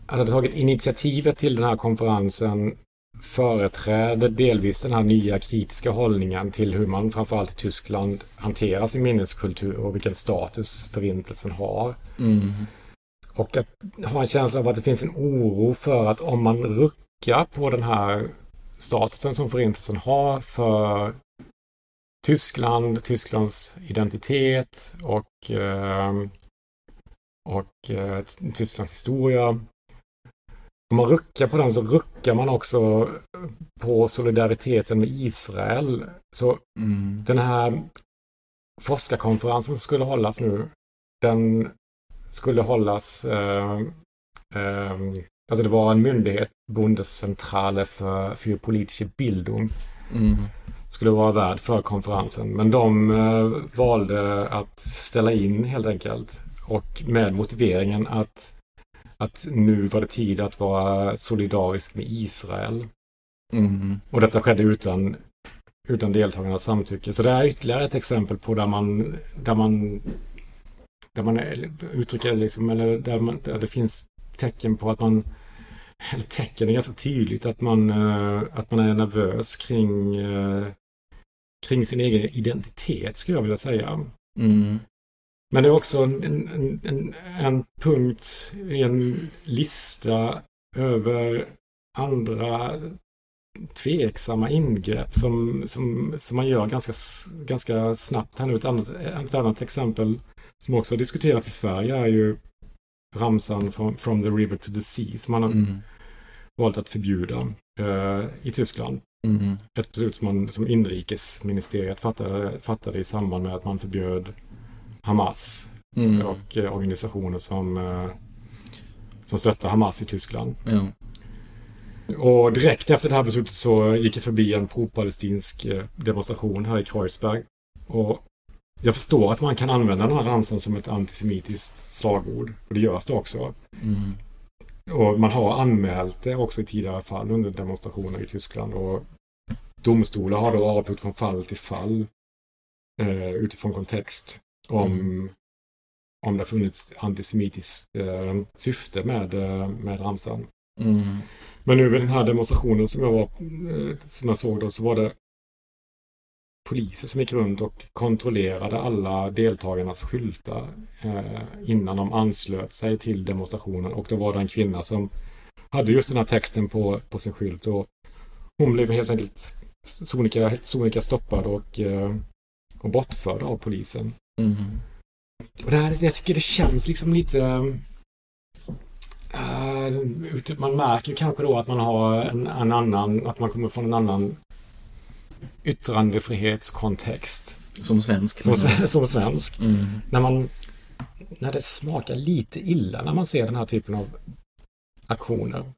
Speaker 2: Att hade tagit initiativet till den här konferensen företräder delvis den här nya kritiska hållningen till hur man framförallt i Tyskland hanterar sin minneskultur och vilken status förintelsen har.
Speaker 1: Mm.
Speaker 2: Och att ha en känsla av att det finns en oro för att om man ruckar på den här statusen som Förintelsen har för Tyskland, Tysklands identitet och, eh, och eh, Tysklands historia. Om man ruckar på den så ruckar man också på solidariteten med Israel. Så
Speaker 1: Mm.
Speaker 2: den här forskarkonferensen som skulle hållas nu, den skulle hållas... Eh, eh, alltså det var en myndighet, Bundeszentrale för, för politische Bildung,
Speaker 1: Mm.
Speaker 2: skulle vara värd för konferensen. Men de eh, valde att ställa in helt enkelt. Och med motiveringen att, att nu var det tid att vara solidarisk med Israel.
Speaker 1: Mm.
Speaker 2: Och detta skedde utan, utan deltagarnas samtycke. Så det är ytterligare ett exempel på där man, där man, där man uttrycker liksom, eller där, man, där det finns tecken på att man, eller tecken är ganska tydligt att man, eh, att man är nervös kring, eh, kring sin egen identitet skulle jag vilja säga.
Speaker 1: Mm.
Speaker 2: Men det är också en, en, en, en punkt i en lista över andra tveksamma ingrepp som, som, som man gör ganska, ganska snabbt. Här nu ett, annat, ett annat exempel som också har diskuterats i Sverige är ju ramsan from, from the river to the sea som man har
Speaker 1: Mm.
Speaker 2: valt att förbjuda eh, i Tyskland.
Speaker 1: Mm.
Speaker 2: Ett beslut som, man, som inrikesministeriet fattade, fattade i samband med att man förbjöd Hamas
Speaker 1: Mm.
Speaker 2: och eh, organisationer som, eh, som stöttar Hamas i Tyskland.
Speaker 1: Ja.
Speaker 2: Och direkt efter det här beslutet så gick jag förbi en pro-palestinsk eh, demonstration här i Kreuzberg. Och jag förstår att man kan använda den här ramsan som ett antisemitiskt slagord. Och det görs det också.
Speaker 1: Mm.
Speaker 2: Och man har anmält det också i tidigare fall under demonstrationer i Tyskland. Och domstolar har då avgjort från fall till fall eh, utifrån kontext om om det funnits antisemitiskt eh, syfte med, eh, med ramsan.
Speaker 1: Mm.
Speaker 2: Men nu vid den här demonstrationen som jag, var, eh, som jag såg då så var det poliser som gick runt och kontrollerade alla deltagarnas skyltar eh, innan de anslöt sig till demonstrationen. Och då var det en kvinna som hade just den här texten på, på sin skylt. Och hon blev helt enkelt sonika, helt sonika stoppad och, eh, och bortförd av polisen.
Speaker 1: Mm.
Speaker 2: Och det här, jag tycker det känns liksom lite... Uh, man märker kanske då att man har en, en, annan, att man kommer från en annan yttrandefrihetskontext.
Speaker 1: Som svensk.
Speaker 2: Som, som svensk.
Speaker 1: Mm.
Speaker 2: När man... När det smakar lite illa när man ser den här typen av aktioner.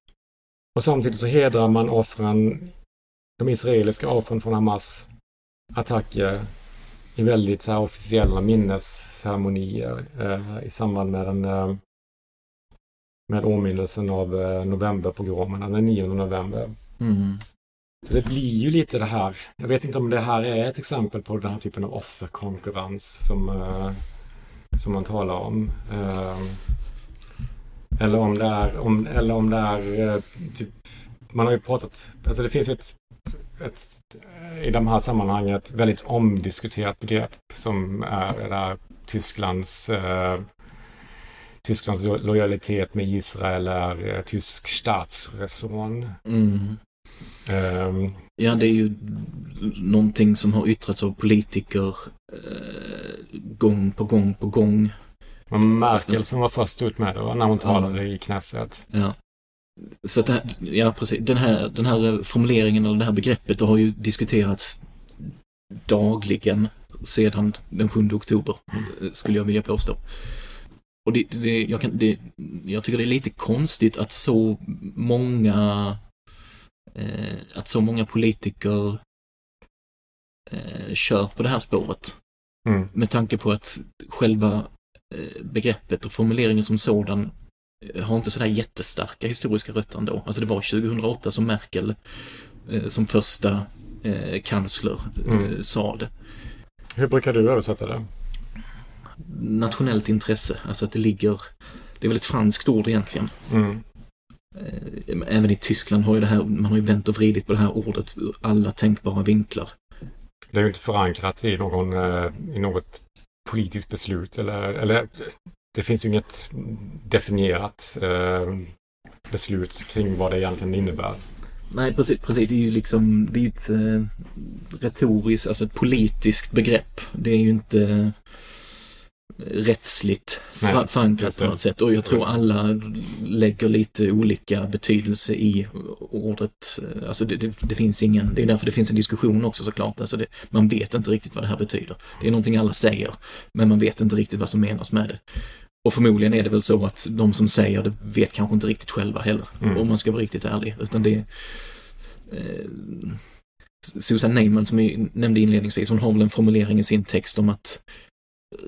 Speaker 2: Och samtidigt så hedrar man offren, de israeliska offren från Hamas attacker i väldigt så här officiella minnesceremonier eh, i samband med den eh, med åminnelsen av eh, novemberpogromerna den 9 november.
Speaker 1: Mm.
Speaker 2: Så det blir ju lite det här, jag vet inte om det här är ett exempel på den här typen av offerkonkurrens som, uh, som man talar om. Uh, eller om det är, om, eller om det är uh, typ, man har ju pratat, alltså det finns ju ett, ett i de här sammanhangen ett väldigt omdiskuterat begrepp som är det där Tysklands Tysklands lojalitet med Israel är tysk statsräson.
Speaker 1: Mm.
Speaker 2: Um,
Speaker 1: Ja, det är ju någonting som har yttrats av politiker eh, gång på gång på gång.
Speaker 2: men Merkel som var först ut med det när hon talade i Knesset.
Speaker 1: Ja. Så att det här, ja precis, den här, den här formuleringen eller det här begreppet det har ju diskuterats dagligen sedan den 7 oktober, eh, skulle jag vilja påstå. Och det, det, jag, kan, det, jag tycker det är lite konstigt att så många eh, att så många politiker eh, kör på det här spåret.
Speaker 2: Mm.
Speaker 1: Med tanke på att själva eh, begreppet och formuleringen som sådan eh, har inte sådär jättestarka historiska rötter ändå. Alltså det var 2008 som Merkel eh, som första eh, kansler eh,
Speaker 2: Mm.
Speaker 1: sa det.
Speaker 2: Hur brukar du översätta det?
Speaker 1: Nationellt intresse, alltså att det ligger, det är väl ett franskt ord egentligen.
Speaker 2: Mm.
Speaker 1: Eh, Även i Tyskland har ju det här, man har ju vänt och vridit på det här ordet ur alla tänkbara vinklar.
Speaker 2: Det är ju inte förankrat i, någon, eh, i något politiskt beslut eller, eller det finns ju inget definierat eh, beslut kring vad det egentligen innebär.
Speaker 1: Nej, precis, precis. Det är ju liksom, det är ett eh, retoriskt, alltså ett politiskt begrepp. Det är ju inte rättsligt
Speaker 2: Nej,
Speaker 1: förankrat på något sätt. Och jag tror alla lägger lite olika betydelse i ordet. Alltså det, det, det finns ingen, det är därför det finns en diskussion också såklart. Alltså det, man vet inte riktigt vad det här betyder. Det är någonting alla säger, men man vet inte riktigt vad som menas med det. Och förmodligen är det väl så att de som säger det vet kanske inte riktigt själva heller.
Speaker 2: Mm.
Speaker 1: Om man ska vara riktigt ärlig. Utan det eh, Susan Neyman som vi nämnde inledningsvis, hon har väl en formulering i sin text om att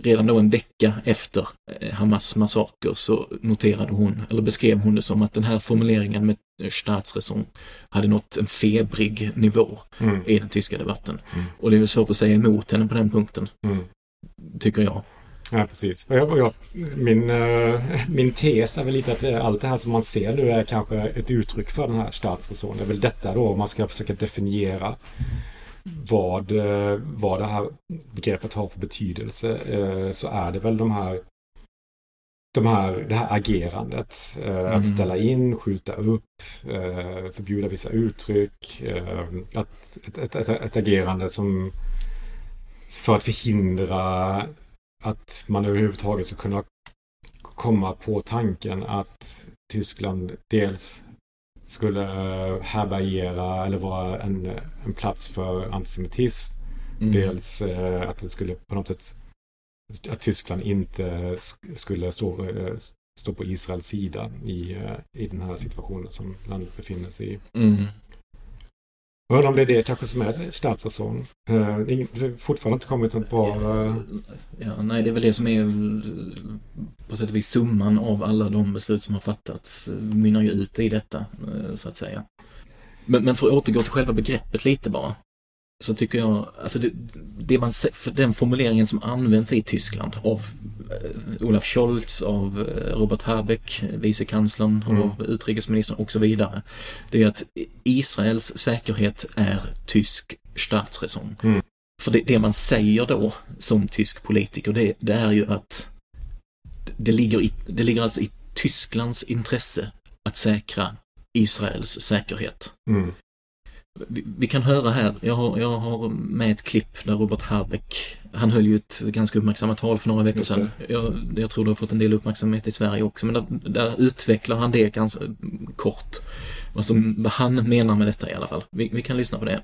Speaker 1: redan då en vecka efter eh, Hamas massaker så noterade hon, eller beskrev hon det som att den här formuleringen med Staatsräson hade nått en febrig nivå
Speaker 2: Mm.
Speaker 1: i den tyska debatten.
Speaker 2: Mm.
Speaker 1: Och det är väl svårt att säga emot henne på den punkten,
Speaker 2: Mm.
Speaker 1: tycker jag.
Speaker 2: Ja, precis. Och jag, och jag, min, eh, min tes är väl lite att det, allt det här som man ser nu är kanske ett uttryck för den här statsräson. Det är väl detta då, om man ska försöka definiera vad, eh, vad det här begreppet har för betydelse, eh, så är det väl de här de här, det här agerandet. Eh,
Speaker 1: Mm.
Speaker 2: Att ställa in, skjuta upp, förbjuda vissa uttryck. Att, ett, ett, ett, ett agerande som för att förhindra att man överhuvudtaget ska kunna komma på tanken att Tyskland dels skulle härbärgera eller vara en, en plats för antisemitism.
Speaker 1: Mm.
Speaker 2: Dels eh, att det skulle på något sätt att Tyskland inte sk- skulle stå, eh, stå på Israels sida i, eh, i den här situationen som landet befinner sig i.
Speaker 1: Mm.
Speaker 2: Jag undrar om det är det kanske som är statsräson. Eh, Det har fortfarande inte kommit något bra... eh,
Speaker 1: Ja, nej, det är väl det som är eh, på sätt och vis summan av alla de beslut som har fattats mynnar ju ut i detta, så att säga. Men, men för att återgå till själva begreppet lite bara, så tycker jag, alltså det, det man, den formuleringen som används i Tyskland av uh, Olaf Scholz, av uh, Robert Habeck, vicekanslern, mm. av utrikesministern och så vidare. Det är att Israels säkerhet är tysk statsräson. Mm. För det, det, man säger då som tysk politiker det, det är ju att det ligger, i, det ligger alltså i Tysklands intresse att säkra Israels säkerhet. Mm. Vi, vi, kan höra här, jag har, jag har med ett klipp där Robert Habeck, han höll ju ett ganska uppmärksammat tal för några veckor sedan. Jag, jag tror det har fått en del uppmärksamhet i Sverige också, men där, där utvecklar han det ganska kort. Vad, som, vad han menar med detta i alla fall. Vi, vi kan lyssna på det.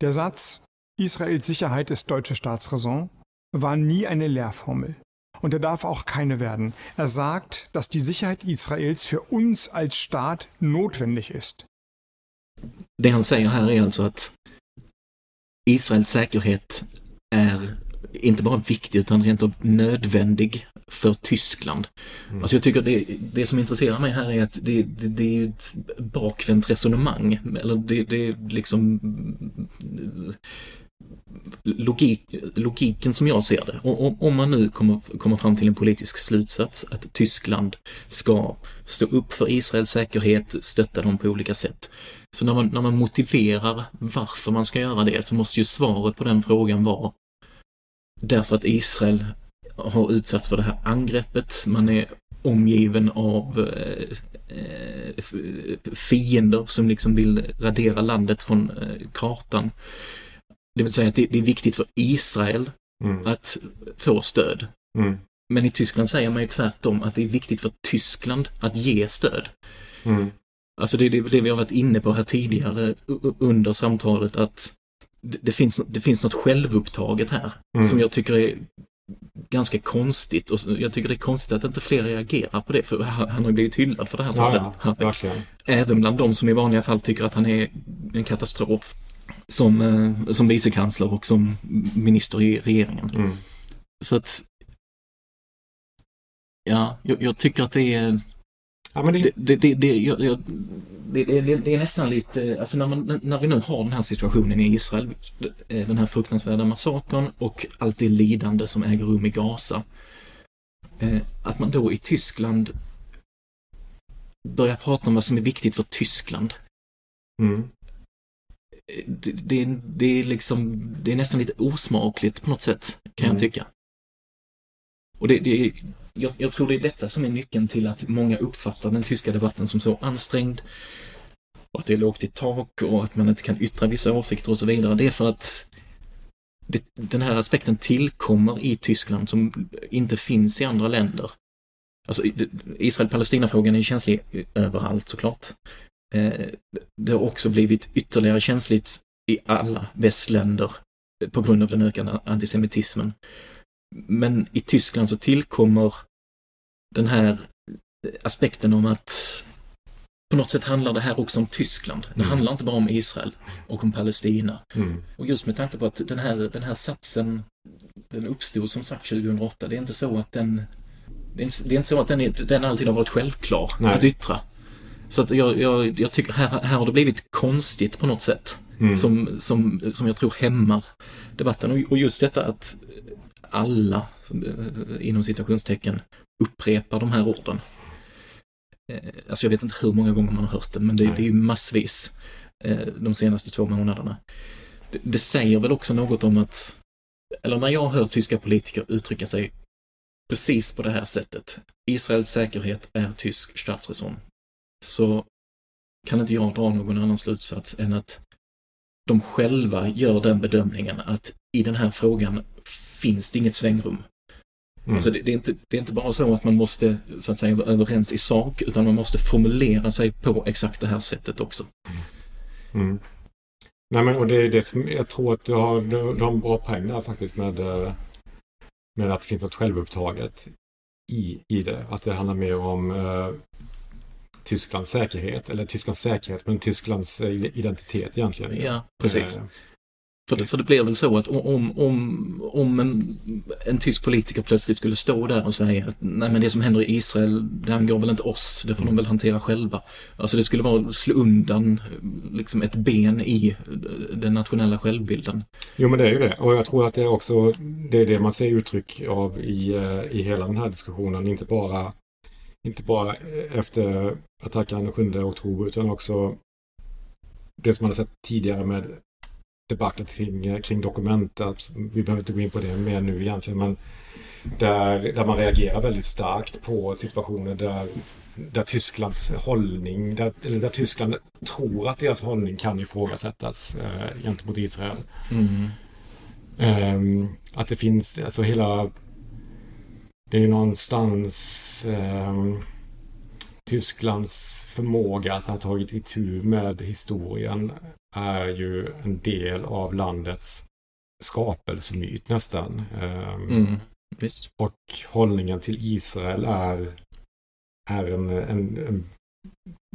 Speaker 6: Der Satz Israels Sicherheit ist deutsche Staatsräson war nie eine Lehrformel. Und er darf auch keine werden. Er sagt, dass die Sicherheit Israels für uns als Staat notwendig ist.
Speaker 1: Det han säger här är alltså att Israels säkerhet är inte bara viktig utan rent av nödvändig för Tyskland. Mm. Alltså jag tycker det, det som intresserar mig här är att det, det, det är ett bakvänt resonemang. Eller det, det är liksom logik, logiken som jag ser det. Och, om man nu kommer, kommer fram till en politisk slutsats att Tyskland ska stå upp för Israels säkerhet, stötta dem på olika sätt. Så när man, när man motiverar varför man ska göra det så måste ju svaret på den frågan vara därför att Israel har utsatts för det här angreppet, man är omgiven av eh, eh fiender som liksom vill radera landet från eh, kartan. Det vill säga att det, det är viktigt för Israel mm. att få stöd. Mm. Men i Tyskland säger man ju tvärtom att det är viktigt för Tyskland att ge stöd. Mm. Alltså det är det vi har varit inne på här tidigare under samtalet att det finns, det finns något självupptaget här mm. som jag tycker är ganska konstigt och jag tycker det är konstigt att inte fler reagerar på det för han har blivit hyllad för det här talet. Ja, ja, Även bland de som i vanliga fall tycker att han är en katastrof som, eh, som vicekansler och som minister i regeringen. Mm. Så att Ja, jag, jag, tycker att det är Ja, men det... Det, det, det, jag, det, det, det, är nästan lite, alltså när, man, när vi nu har den här situationen i Israel, eh, den här fruktansvärda massakern och allt det lidande som äger rum i Gaza. Eh, att man då i Tyskland börjar prata om vad som är viktigt för Tyskland. Mm det, det, det, är liksom, det är nästan lite osmakligt på något sätt, kan mm. jag tycka. Och det, det jag, jag, tror det är detta som är nyckeln till att många uppfattar den tyska debatten som så ansträngd. Och att det är lågt i tak och att man inte kan yttra vissa åsikter och så vidare. Det är för att det, den här aspekten tillkommer i Tyskland som inte finns i andra länder. Alltså Israel-Palestina-frågan är känslig överallt såklart. Eh, det har också blivit ytterligare känsligt i alla västländer på grund av den ökande antisemitismen. Men i Tyskland så tillkommer den här aspekten om att på något sätt handlar det här också om Tyskland. Det mm. handlar inte bara om Israel och om Palestina. Mm. Och just med tanke på att den här, den här satsen, den uppstod som sagt 2008. Det är inte så att den det är inte, det är inte så att den, är, den alltid har varit självklar Nej. att yttra. Så att jag, jag, jag tycker här, här har det blivit konstigt på något sätt. Mm. Som, som, som jag tror hämmar debatten. Och, och just detta att alla, inom citationstecken, upprepar de här orden. Eh, alltså jag vet inte hur många gånger man har hört det, men det, det är ju massvis eh, de senaste två månaderna. Det, det säger väl också något om att, eller när jag hör tyska politiker uttrycka sig precis på det här sättet. Israels säkerhet är tysk statsräson så kan inte jag dra någon annan slutsats än att de själva gör den bedömningen att i den här frågan finns det inget svängrum. Mm. Alltså det, det, är inte, det är inte bara så att man måste så att säga vara överens i sak utan man måste formulera sig på exakt det här sättet också.
Speaker 2: Mm. Nej men och det är det som jag tror att du har, du, du har en bra poäng där faktiskt med, eh, med att det finns något självupptaget i, i det. Att det handlar mer om eh, Tysklands säkerhet, eller Tysklands säkerhet, men Tysklands eh, identitet egentligen.
Speaker 1: Ja, precis. Eh, för det, för det blir väl så att om, om, om en, en tysk politiker plötsligt skulle stå där och säga att nej men det som händer i Israel, det angår väl inte oss, det får de väl hantera själva. Alltså det skulle vara att slå undan liksom ett ben i eh, den nationella självbilden.
Speaker 2: Jo men det är ju det och jag tror att det är också det är det man ser uttryck av i, eh, i hela den här diskussionen, inte bara inte bara eh, efter attacken den 7 oktober utan också det som man har sett tidigare med debaclet kring, kring dokumentet. Vi behöver inte gå in på det mer nu egentligen men där, där man reagerar väldigt starkt på situationer där, där Tysklands hållning, där, eller där Tyskland tror att deras hållning kan ifrågasättas eh, gentemot Israel. Mm. Um, att det finns, alltså hela det är någonstans eh, Tysklands förmåga att ha tagit itu med historien är ju en del av landets skapelsemyt nästan. Eh, mm, och hållningen till Israel är, är en, en, en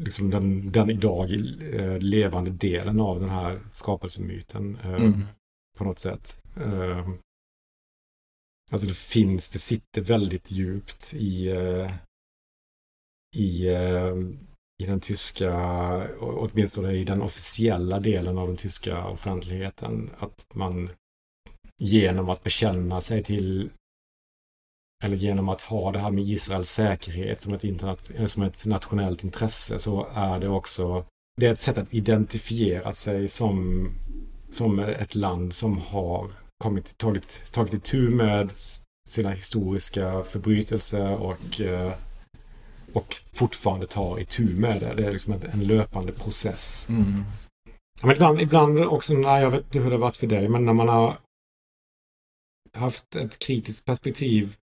Speaker 2: liksom den, den idag eh, levande delen av den här skapelsemyten eh, mm. på något sätt. Eh, Alltså det finns, det sitter väldigt djupt i, eh, i, i den tyska, åtminstone i den officiella delen av den tyska offentligheten, att man genom att bekänna sig till eller genom att ha det här med Israels säkerhet som ett, interna- eh, som ett nationellt intresse så är det också det är ett sätt att identifiera sig som, som ett land som har kommit, tagit, tagit itu med sina historiska förbrytelser och, eh, och fortfarande tar itu med det. Det är liksom en, löpande process. Mm. Men ibland, ibland också, nej, jag vet inte hur det har varit för dig, men när man har haft ett kritiskt perspektiv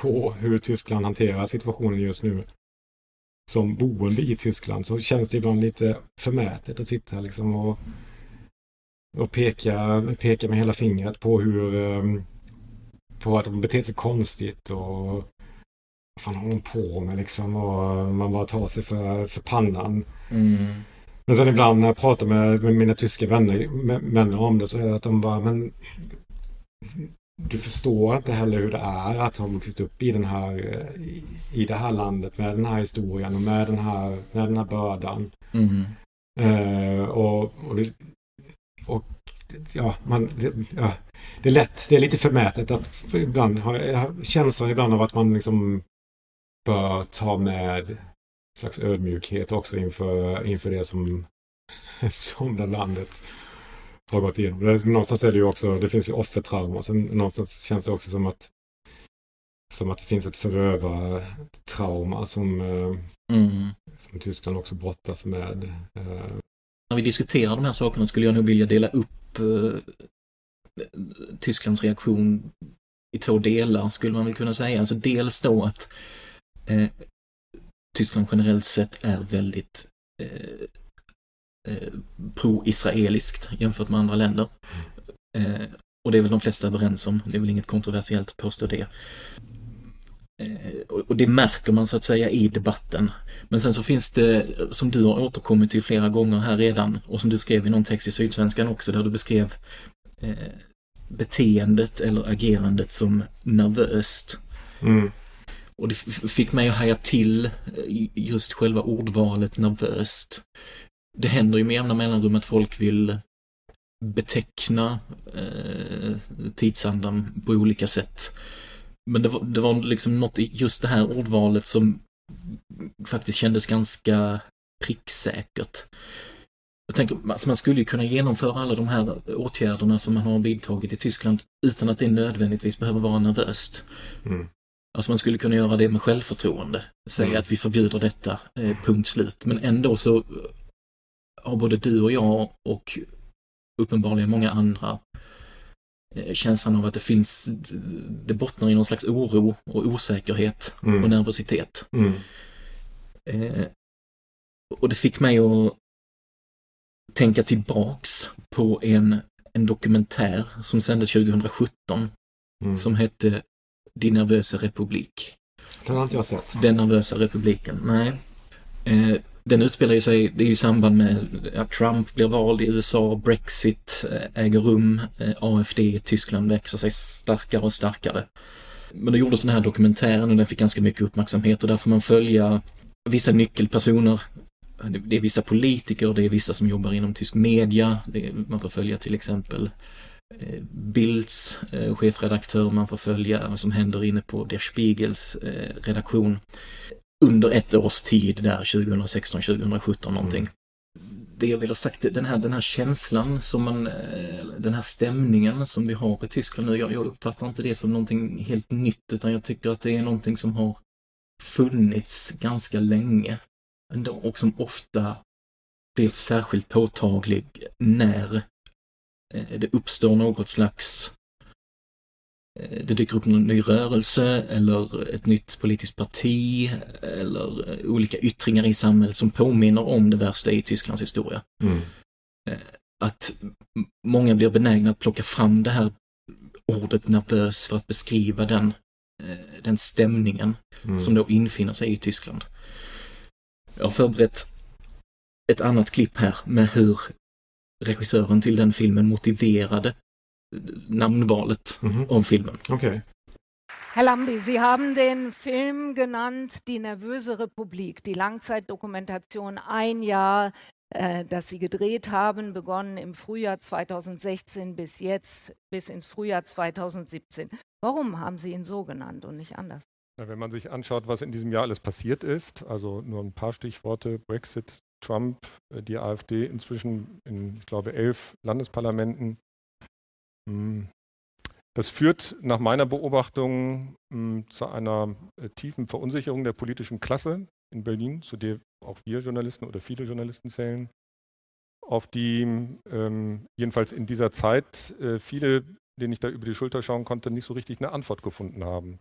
Speaker 2: på hur Tyskland hanterar situationen just nu som boende i Tyskland så känns det ibland lite förmätet att sitta liksom och och peka, peka med hela fingret på hur ehm, på att de beter sig konstigt och vad fan har hon på med liksom och man bara tar sig för, för pannan. Mm. Men sen ibland när jag pratar med, med mina tyska vänner, med, vänner om det så är det att de bara men du förstår inte heller hur det är att ha vuxit upp i den här i, i det här landet med den här historien och med den här, med den här bördan. Mm. Uh, och, och det, och ja, man, det, ja, det är lätt, det är lite förmätet att ibland ha känslan ibland av att man liksom bör ta med slags ödmjukhet också inför, inför det som, som det landet har gått igenom. Det, någonstans är det ju också, det finns ju offertrauma. Sen någonstans känns det också som att som att det finns ett förövartrauma som, eh, mm. som Tyskland också brottas med. Eh,
Speaker 1: när vi diskuterar de här sakerna skulle jag nog vilja dela upp eh, Tysklands reaktion i två delar skulle man väl kunna säga. Alltså dels då att eh, Tyskland generellt sett är väldigt eh, eh, pro-israeliskt jämfört med andra länder. Eh, och det är väl de flesta överens om, det är väl inget kontroversiellt att påstå det. Eh, och det märker man så att säga i debatten. Men sen så finns det, som du har återkommit till flera gånger här redan och som du skrev i någon text i Sydsvenskan också där du beskrev eh, beteendet eller agerandet som nervöst. Mm. Och det fick mig att haja till eh, just själva ordvalet nervöst. Det händer ju med jämna mellanrum att folk vill beteckna eh, tidsandan på olika sätt. Men det var, det var liksom något i just det här ordvalet som faktiskt kändes ganska pricksäkert. Jag tänker, alltså man skulle ju kunna genomföra alla de här åtgärderna som man har vidtagit i Tyskland utan att det nödvändigtvis behöver vara nervöst. Mm. Alltså man skulle kunna göra det med självförtroende. Säga mm. att vi förbjuder detta, eh, punkt slut. Men ändå så har både du och jag och uppenbarligen många andra Eh, känslan av att det finns, det bottnar i någon slags oro och osäkerhet mm. och nervositet. Mm. Eh, och det fick mig att tänka tillbaks på en, en dokumentär som sändes 2017 mm. som hette Din nervösa republik.
Speaker 2: Den har inte jag sett.
Speaker 1: Den nervösa republiken, nej. Eh, Den utspelar ju sig, det är i samband med att Trump blir vald i USA, Brexit eh, äger rum, eh, AFD i Tyskland växer sig starkare och starkare. Men då gjordes den här dokumentären och den fick ganska mycket uppmärksamhet och där får man följa vissa nyckelpersoner. Det är vissa politiker, det är vissa som jobbar inom tysk media. Man får följa till exempel Bilds eh, chefredaktör, man får följa vad som händer inne på Der Spiegels eh, redaktion under ett års tid där, 2016, 2017 någonting. Mm. Det jag vill ha sagt, den här, den här känslan som man, den här stämningen som vi har i Tyskland nu, jag, jag uppfattar inte det som någonting helt nytt utan jag tycker att det är någonting som har funnits ganska länge och som ofta blir särskilt påtaglig när eh, det uppstår något slags eh, det dyker upp någon ny rörelse eller ett nytt politiskt parti eller eh, olika yttringar i samhället som påminner om det värsta i Tysklands historia. Mm. Att många blir benägna att plocka fram det här ordet nervös för att beskriva den Eh, den stämningen mm. som då infinner sig i Tyskland. Jag har förberett ett annat klipp här med hur regissören till den filmen motiverade namnvalet mm -hmm. av filmen.
Speaker 2: Okay.
Speaker 7: Herr Lambi, Sie haben den Film genannt Die nervöse Republik, die Langzeitdokumentation ein Jahr äh, das Sie gedreht haben, begonnen im Frühjahr 2016 bis jetzt, bis ins Frühjahr 2017. Warum haben Sie ihn so genannt und nicht anders?
Speaker 8: wenn man sich anschaut, was in diesem Jahr alles passiert ist, also nur ein paar Stichworte, Brexit, Trump, äh, die AfD inzwischen in, ich glaube, elf Landesparlamenten. Hm, das führt nach meiner Beobachtung hm, zu einer äh, tiefen Verunsicherung der politischen Klasse in Berlin, zu der auch wir Journalisten oder viele Journalisten zählen, auf die ähm, jedenfalls in dieser Zeit äh, viele, denen ich da über die Schulter schauen konnte, nicht so richtig eine Antwort gefunden haben.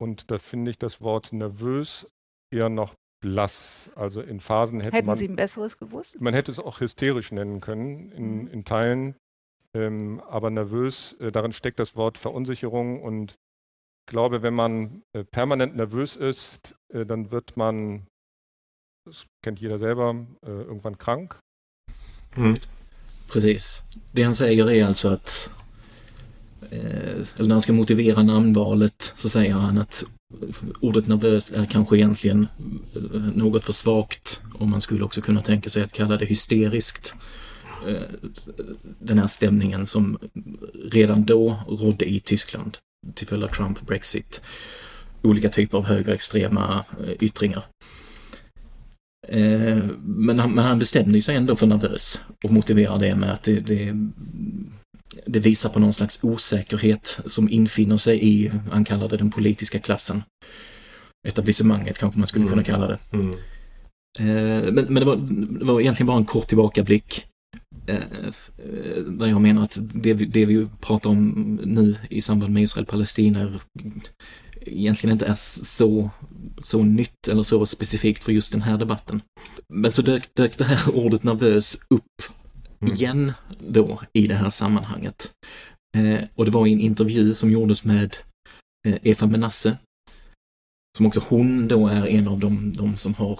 Speaker 8: Und da finde ich das Wort nervös eher noch blass. Also in Phasen hätte
Speaker 7: Hätten
Speaker 8: man.
Speaker 7: Sie ein besseres gewusst?
Speaker 8: Man hätte es auch hysterisch nennen können in, mhm. in Teilen. Ähm, aber nervös, äh, darin steckt das Wort Verunsicherung und ich glaube, wenn man äh, permanent nervös ist, äh, dann wird man das kennt jeder selber, äh, irgendwann krank.
Speaker 1: Mm. Precis. Det han säger är alltså att, Eh, eller när han ska motivera namnvalet så säger han att ordet nervös är kanske egentligen eh, något för svagt och man skulle också kunna tänka sig att kalla det hysteriskt. Eh, den här stämningen som redan då rådde i Tyskland till följd av Trump, Brexit, olika typer av högerextrema yttringar. Men, han, men han bestämde sig ändå för nervös och motiverar det med att det, det, det, visar på någon slags osäkerhet som infinner sig i, han kallar det den politiska klassen. Etablissemanget kanske man skulle mm. kunna kalla det. Mm. Eh, men, men det, var, det var egentligen bara en kort tillbakablick. Eh, där jag menar att det, det vi pratar om nu i samband med Israel-Palestina egentligen inte är så, så nytt eller så specifikt för just den här debatten. Men så dök, dök det här ordet nervös upp mm. Igen då i det här sammanhanget. Eh, och det var en intervju som gjordes med eh, Efa Menasse, som också hon då är en av de, de som har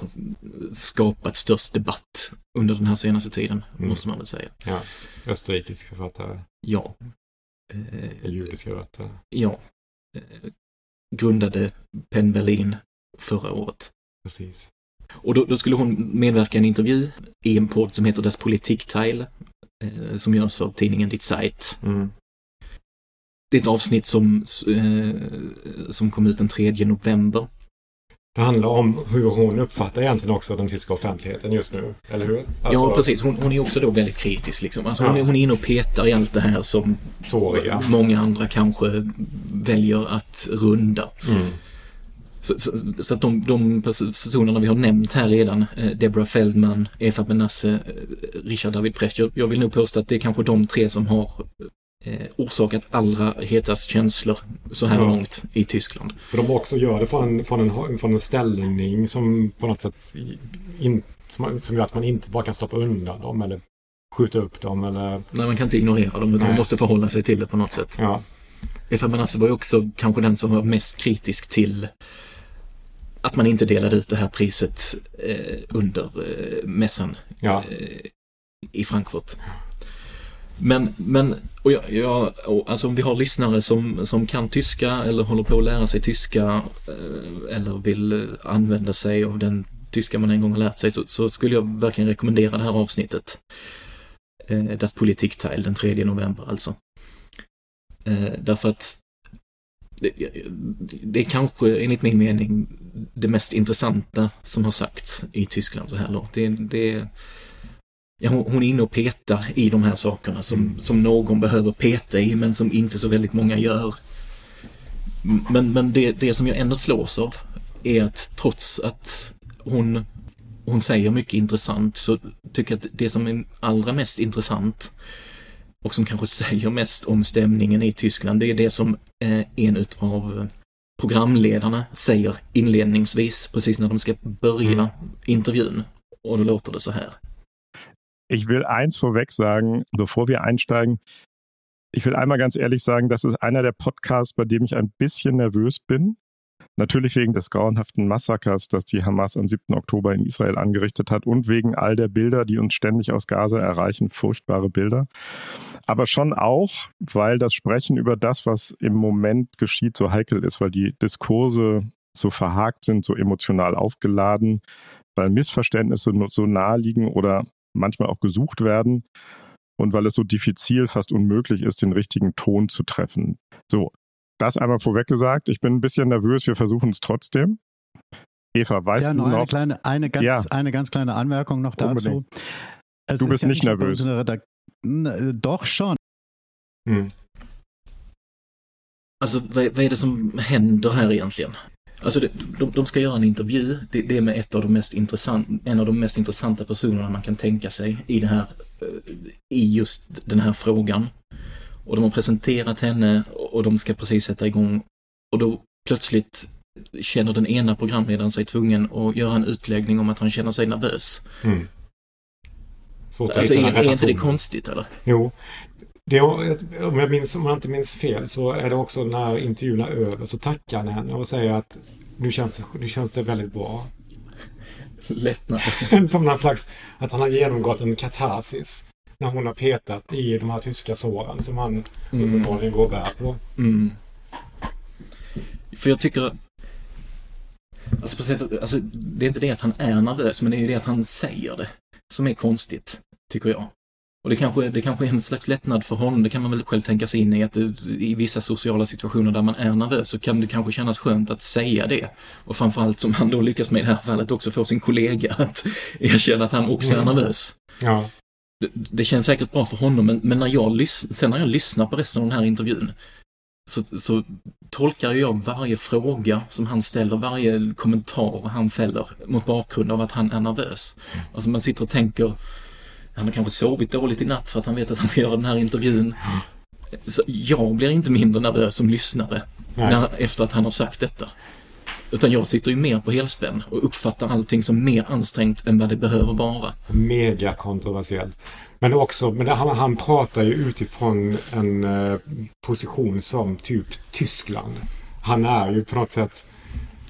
Speaker 1: skapat störst debatt under den här senaste tiden, mm. måste man väl säga.
Speaker 2: Ja, österrikiska författare.
Speaker 1: Ja.
Speaker 2: Eh, judiska rötter.
Speaker 1: Ja. Eh, grundade Penn Berlin förra året.
Speaker 2: Precis.
Speaker 1: Och då, då, skulle hon medverka i en intervju i en podd som heter Das Politikteil, eh, som görs av tidningen Die Zeit. Mm. Det är ett avsnitt som, eh, som kom ut den 3 november.
Speaker 2: Det handlar om hur hon uppfattar egentligen också den tyska offentligheten just nu, eller hur?
Speaker 1: Alltså... Ja, precis. Hon, hon, är också då väldigt kritisk. Liksom. Alltså, ja. hon, är, hon är inne och petar i allt det här som
Speaker 2: Såriga.
Speaker 1: många andra kanske väljer att runda. Mm. Så, så, så, att de, de personerna vi har nämnt här redan, eh, Deborah Feldman, Eva Benasse, eh, Richard David Precht, jag, vill nog påstå att det är kanske de tre som har eh, orsakat allra hetast känslor så här ja. långt i Tyskland.
Speaker 2: För de också gör det från från en, från en ställning som på något sätt in, som, som gör att man inte bara kan stoppa undan dem eller skjuta upp dem eller...
Speaker 1: Nej, man kan inte ignorera dem utan man måste förhålla sig till det på något sätt.
Speaker 2: Ja.
Speaker 1: Efa Manasse var ju också kanske den som var mest kritisk till att man inte delade ut det här priset eh, under eh, mässan
Speaker 2: Ja.
Speaker 1: eh, i Frankfurt. Men, men och jag, jag, alltså om vi har lyssnare som, som kan tyska eller håller på att lära sig tyska eh, eller vill använda sig av den tyska man en gång har lärt sig så, så skulle jag verkligen rekommendera det här avsnittet. Eh, Das Politikteil den 3 november alltså. Eh, därför att det, det är kanske enligt min mening det mest intressanta som har sagts i Tyskland så här långt. Det, det, ja, hon, är inne och petar i de här sakerna som, som någon behöver peta i men som inte så väldigt många gör. Men, men det, det som jag ändå slås av är att trots att hon, hon säger mycket intressant så tycker jag att det som är allra mest intressant och som kanske säger mest om stämningen i Tyskland, det är det som eh, en utav programledarna säger inledningsvis, precis när de ska börja
Speaker 8: Mm.
Speaker 1: intervjun. Och då låter det så här.
Speaker 9: Ich will eins vorweg sagen, bevor wir einsteigen. Ich will einmal ganz ehrlich sagen, das ist einer der Podcasts, bei dem ich ein bisschen nervös bin. Natürlich wegen des grauenhaften Massakers, das die Hamas am 7. Oktober in Israel angerichtet hat und wegen all der Bilder, die uns ständig aus Gaza erreichen, furchtbare Bilder. Aber schon auch, weil das Sprechen über das, was im Moment geschieht, so heikel ist, weil die Diskurse so verhakt sind, so emotional aufgeladen, weil Missverständnisse so naheliegen oder manchmal auch gesucht werden und weil es so diffizil, fast unmöglich ist, den richtigen Ton zu treffen. So, das einmal vorweg gesagt. Ich bin ein bisschen nervös, wir versuchen es trotzdem. Eva, weißt
Speaker 10: ja,
Speaker 9: du
Speaker 10: noch eine kleine, eine ganz,
Speaker 9: Ja.
Speaker 10: eine ganz kleine Anmerkung noch dazu.
Speaker 9: Unbedingt.
Speaker 10: Es
Speaker 9: Du
Speaker 10: ist
Speaker 9: bist nicht
Speaker 10: nur bei
Speaker 9: nervös.
Speaker 10: äh, Doch schon.
Speaker 2: Mm.
Speaker 1: Alltså vad, vad är det som händer här egentligen? Alltså det, de, de ska göra en intervju, det, det är med ett av de mest intressant, en av de mest intressanta personerna man kan tänka sig i det här, eh, i just den här frågan. Och de har presenterat henne och de ska precis sätta igång och då plötsligt känner den ena programledaren sig tvungen att göra en utläggning om att han känner sig nervös.
Speaker 2: Mm.
Speaker 1: Alltså är, är inte det konstigt eller?
Speaker 2: Jo. Det, om, jag minns, om jag inte minns fel så är det också när intervjun är över så tackar han henne och säger att nu känns, nu känns det väldigt bra.
Speaker 1: Lättnad.
Speaker 2: Som någon slags, att han har genomgått en katarsis. När hon har petat i de här tyska såren som han
Speaker 1: Mm.
Speaker 2: uppenbarligen går och bär på.
Speaker 1: Mm. För jag tycker... Alltså, sätt, alltså, det är inte det att han är nervös, men det är det att han säger det som är konstigt, tycker jag. Och det kanske, det kanske är en slags lättnad för honom, det kan man väl själv tänka sig in i, att det, i vissa sociala situationer där man är nervös så kan det kanske kännas skönt att säga det. Och framförallt som han då lyckas med i det här fallet också få sin kollega att erkänna att han också är
Speaker 2: Mm.
Speaker 1: nervös.
Speaker 2: Ja.
Speaker 1: Det, det känns säkert bra för honom, men, men när jag sen när jag lyssnar på resten av den här intervjun så, så tolkar jag varje fråga som han ställer, varje kommentar han fäller mot bakgrund av att han är nervös. Alltså man sitter och tänker, han har kanske sovit dåligt i natt för att han vet att han ska göra den här intervjun. Så jag blir inte mindre nervös som lyssnare när, efter att han har sagt detta. Utan jag sitter ju mer på helspänn och uppfattar allting som mer ansträngt än vad det behöver vara.
Speaker 2: Mega kontroversiellt. Men också, men han, han pratar ju utifrån en eh, position som typ Tyskland. Han är ju på något sätt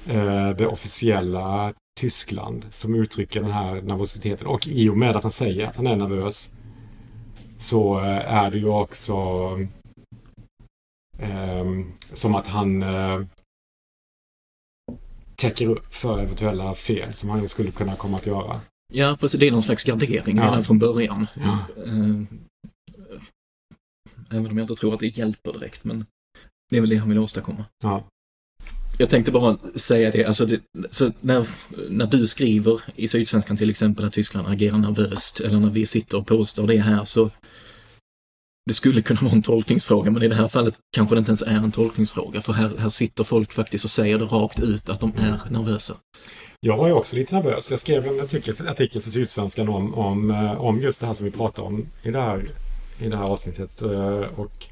Speaker 2: eh, det officiella Tyskland som uttrycker den här nervositeten. Och i och med att han säger att han är nervös så eh, är det ju också eh, som att han eh, täcker upp för eventuella fel som han skulle kunna komma att göra.
Speaker 1: Ja, precis. Det är någon slags gardering
Speaker 2: Ja.
Speaker 1: redan från början.
Speaker 2: Ja.
Speaker 1: Eh, Även om jag inte tror att det hjälper direkt, men det är väl det han vill åstadkomma.
Speaker 2: Ja.
Speaker 1: Jag tänkte bara säga det, alltså det, så när, när du skriver i Sydsvenskan till exempel att Tyskland agerar nervöst, eller när vi sitter och påstår det här, så det skulle kunna vara en tolkningsfråga, men i det här fallet kanske det inte ens är en tolkningsfråga, för här, här sitter folk faktiskt och säger det rakt ut att de är nervösa.
Speaker 2: Jag var ju också lite nervös. Jag skrev en artikel, artikel för Sydsvenskan om, om, eh, om just det här som vi pratar om i det här, i det här avsnittet. Eh, och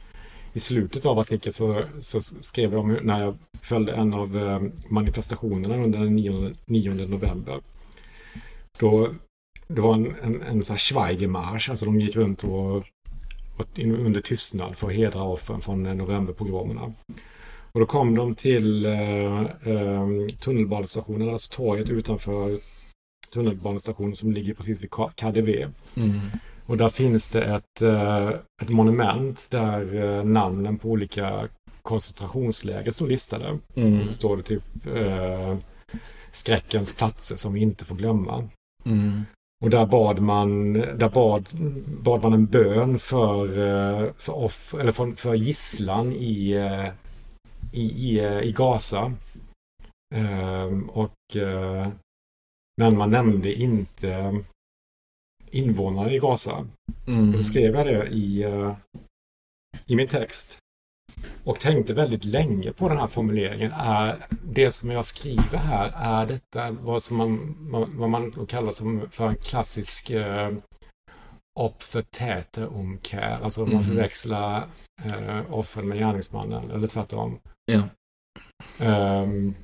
Speaker 2: i slutet av artikeln så, så skrev jag om när jag följde en av eh, manifestationerna under den 9, 9 november. Då det var en, en, en så här schweigermarsch, alltså de gick runt och, under tystnad för att hedra offren från novemberpogromerna. Och då kom de till eh, eh, tunnelbanestationen, alltså torget utanför tunnelbanestationen som ligger precis vid KDV.
Speaker 1: Mm.
Speaker 2: Och där finns det ett, eh, ett monument där eh, namnen på olika koncentrationsläger står listade.
Speaker 1: Mm.
Speaker 2: Och så står det typ eh, skräckens platser som vi inte får glömma.
Speaker 1: Mm.
Speaker 2: Och där bad man, där bad, bad man en bön för, eh, för, off, eller för, för gisslan i, eh, i, i, eh, i Gaza. Ehm, och, men man nämnde inte invånare i Gaza.
Speaker 1: Mm.
Speaker 2: Och så skrev jag det i, i min text. Och tänkte väldigt länge på den här formuleringen. Är det som jag skriver här, är detta vad, som man, vad man kallar som för en klassisk eh, opfer om care. Alltså om man
Speaker 1: Mhm.
Speaker 2: förväxlar eh, offren med gärningsmannen, eller tvärtom.
Speaker 1: Ja.
Speaker 2: Ehm,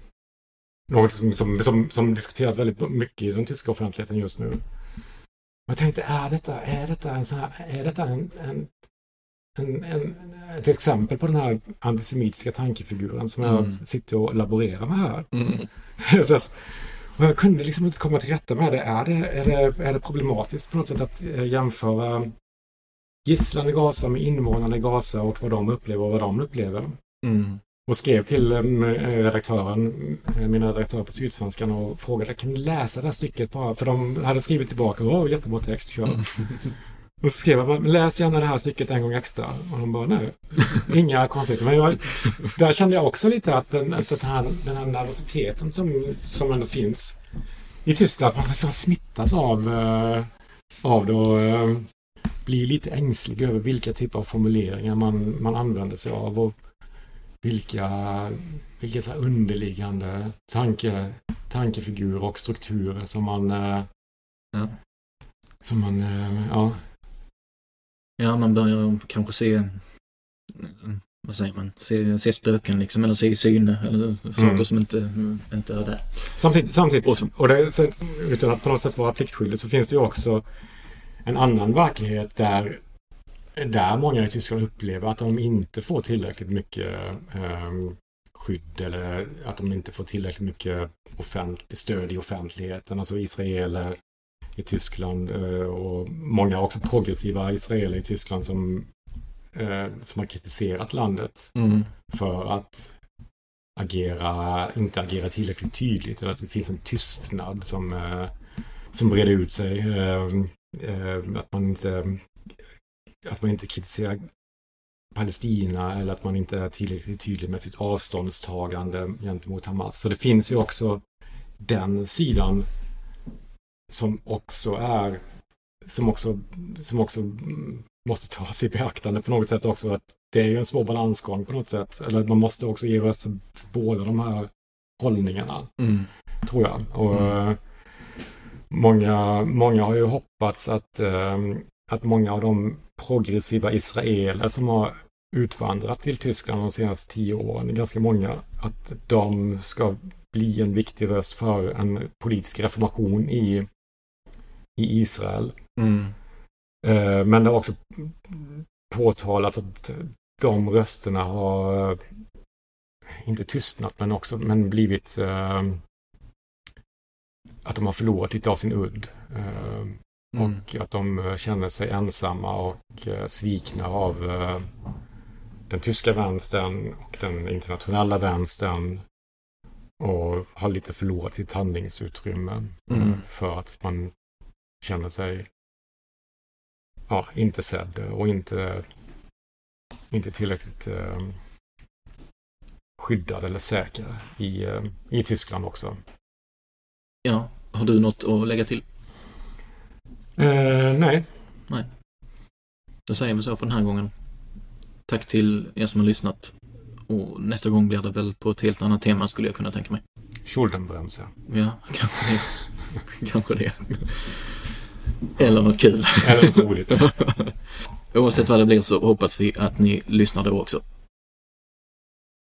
Speaker 2: något som, som, som, som diskuteras väldigt mycket i den tyska offentligheten just nu. Jag tänkte, är detta, är detta en sån här, är detta en, en, en, en, ett exempel på den här antisemitiska tankefiguren som jag
Speaker 1: Mm.
Speaker 2: sitter och laborerar med här?
Speaker 1: Mm.
Speaker 2: Så och jag kunde liksom inte komma till rätta med det. Är det, är det, är det problematiskt på något sätt att eh, jämföra gisslan i Gaza med invånarna i Gaza och vad de upplever och vad de upplever?
Speaker 1: Mm.
Speaker 2: Och skrev till eh, redaktören, eh, mina redaktörer på Sydsvenskan och frågade kan ni läsa det här stycket bara? För de hade skrivit tillbaka, åh jättebra text, kör. Och så skrev jag, "Men läs gärna det här stycket en gång extra. Och de bara, nej, inga konstigheter. Men jag, där kände jag också lite att den, att den, här, den här nervositeten som, som ändå finns i Tyskland, att man liksom smittas av, eh, av det och eh, blir lite ängslig över vilka typer av formuleringar man, man använder sig av. Och vilka, vilka så underliggande tanke, tankefigurer och strukturer som man... eh,
Speaker 1: Ja.
Speaker 2: Som man, ja.
Speaker 1: Ja, man börjar kanske se, eh, vad säger man, se, se spöken liksom, eller se syne, eller saker
Speaker 2: Mm.
Speaker 1: som inte, inte är där.
Speaker 2: Samtidigt, samtidigt
Speaker 1: Och så-
Speaker 2: och det, så, utan att på något sätt vara pliktskyldig, så finns det ju också en annan verklighet där, där många i Tyskland upplever att de inte får tillräckligt mycket ehm, skydd eller att de inte får tillräckligt mycket offentlig, stöd i offentligheten. Alltså israeler i Tyskland eh, och många också progressiva israeler i Tyskland som, eh, som har kritiserat landet
Speaker 1: Mm.
Speaker 2: för att agera, inte agera tillräckligt tydligt eller att det finns en tystnad som, eh, som breder ut sig. Att man inte att man inte kritiserar Palestina eller att man inte är tillräckligt tydlig med sitt avståndstagande gentemot Hamas. Så det finns ju också den sidan som också är som också, som också måste tas i beaktande på något sätt också. Att det är ju en svår balansgång på något sätt. Eller man måste också ge röst för, för båda de här hållningarna,
Speaker 1: Mm.
Speaker 2: tror jag. Och
Speaker 1: Mm.
Speaker 2: eh, många, många har ju hoppats att, eh, att många av de progressiva israeler som har utvandrat till Tyskland de senaste tio åren, ganska många, att de ska bli en viktig röst för en politisk reformation i, i Israel.
Speaker 1: Mm.
Speaker 2: Eh, Men det har också påtalats att de rösterna har inte tystnat men också men blivit eh, att de har förlorat lite av sin udd. Eh,
Speaker 1: Mm.
Speaker 2: Och att de eh, känner sig ensamma och eh, svikna av eh, den tyska vänstern och den internationella vänstern och har lite förlorat sitt handlingsutrymme eh,
Speaker 1: Mm.
Speaker 2: för att man känner sig ja, inte sedd och inte, inte tillräckligt eh, skyddad eller säker i, eh, i Tyskland också.
Speaker 1: Ja, har du något att lägga till?
Speaker 2: Eh, nej,
Speaker 1: Då säger vi så för den här gången. Tack till er som har lyssnat. Och nästa gång blir det väl på ett helt annat tema skulle jag kunna tänka mig.
Speaker 2: Schuldenbremse.
Speaker 1: Ja, kanske det. kanske det. Eller något kul.
Speaker 2: Eller något roligt.
Speaker 1: Oavsett vad det blir så hoppas vi att ni lyssnar då också.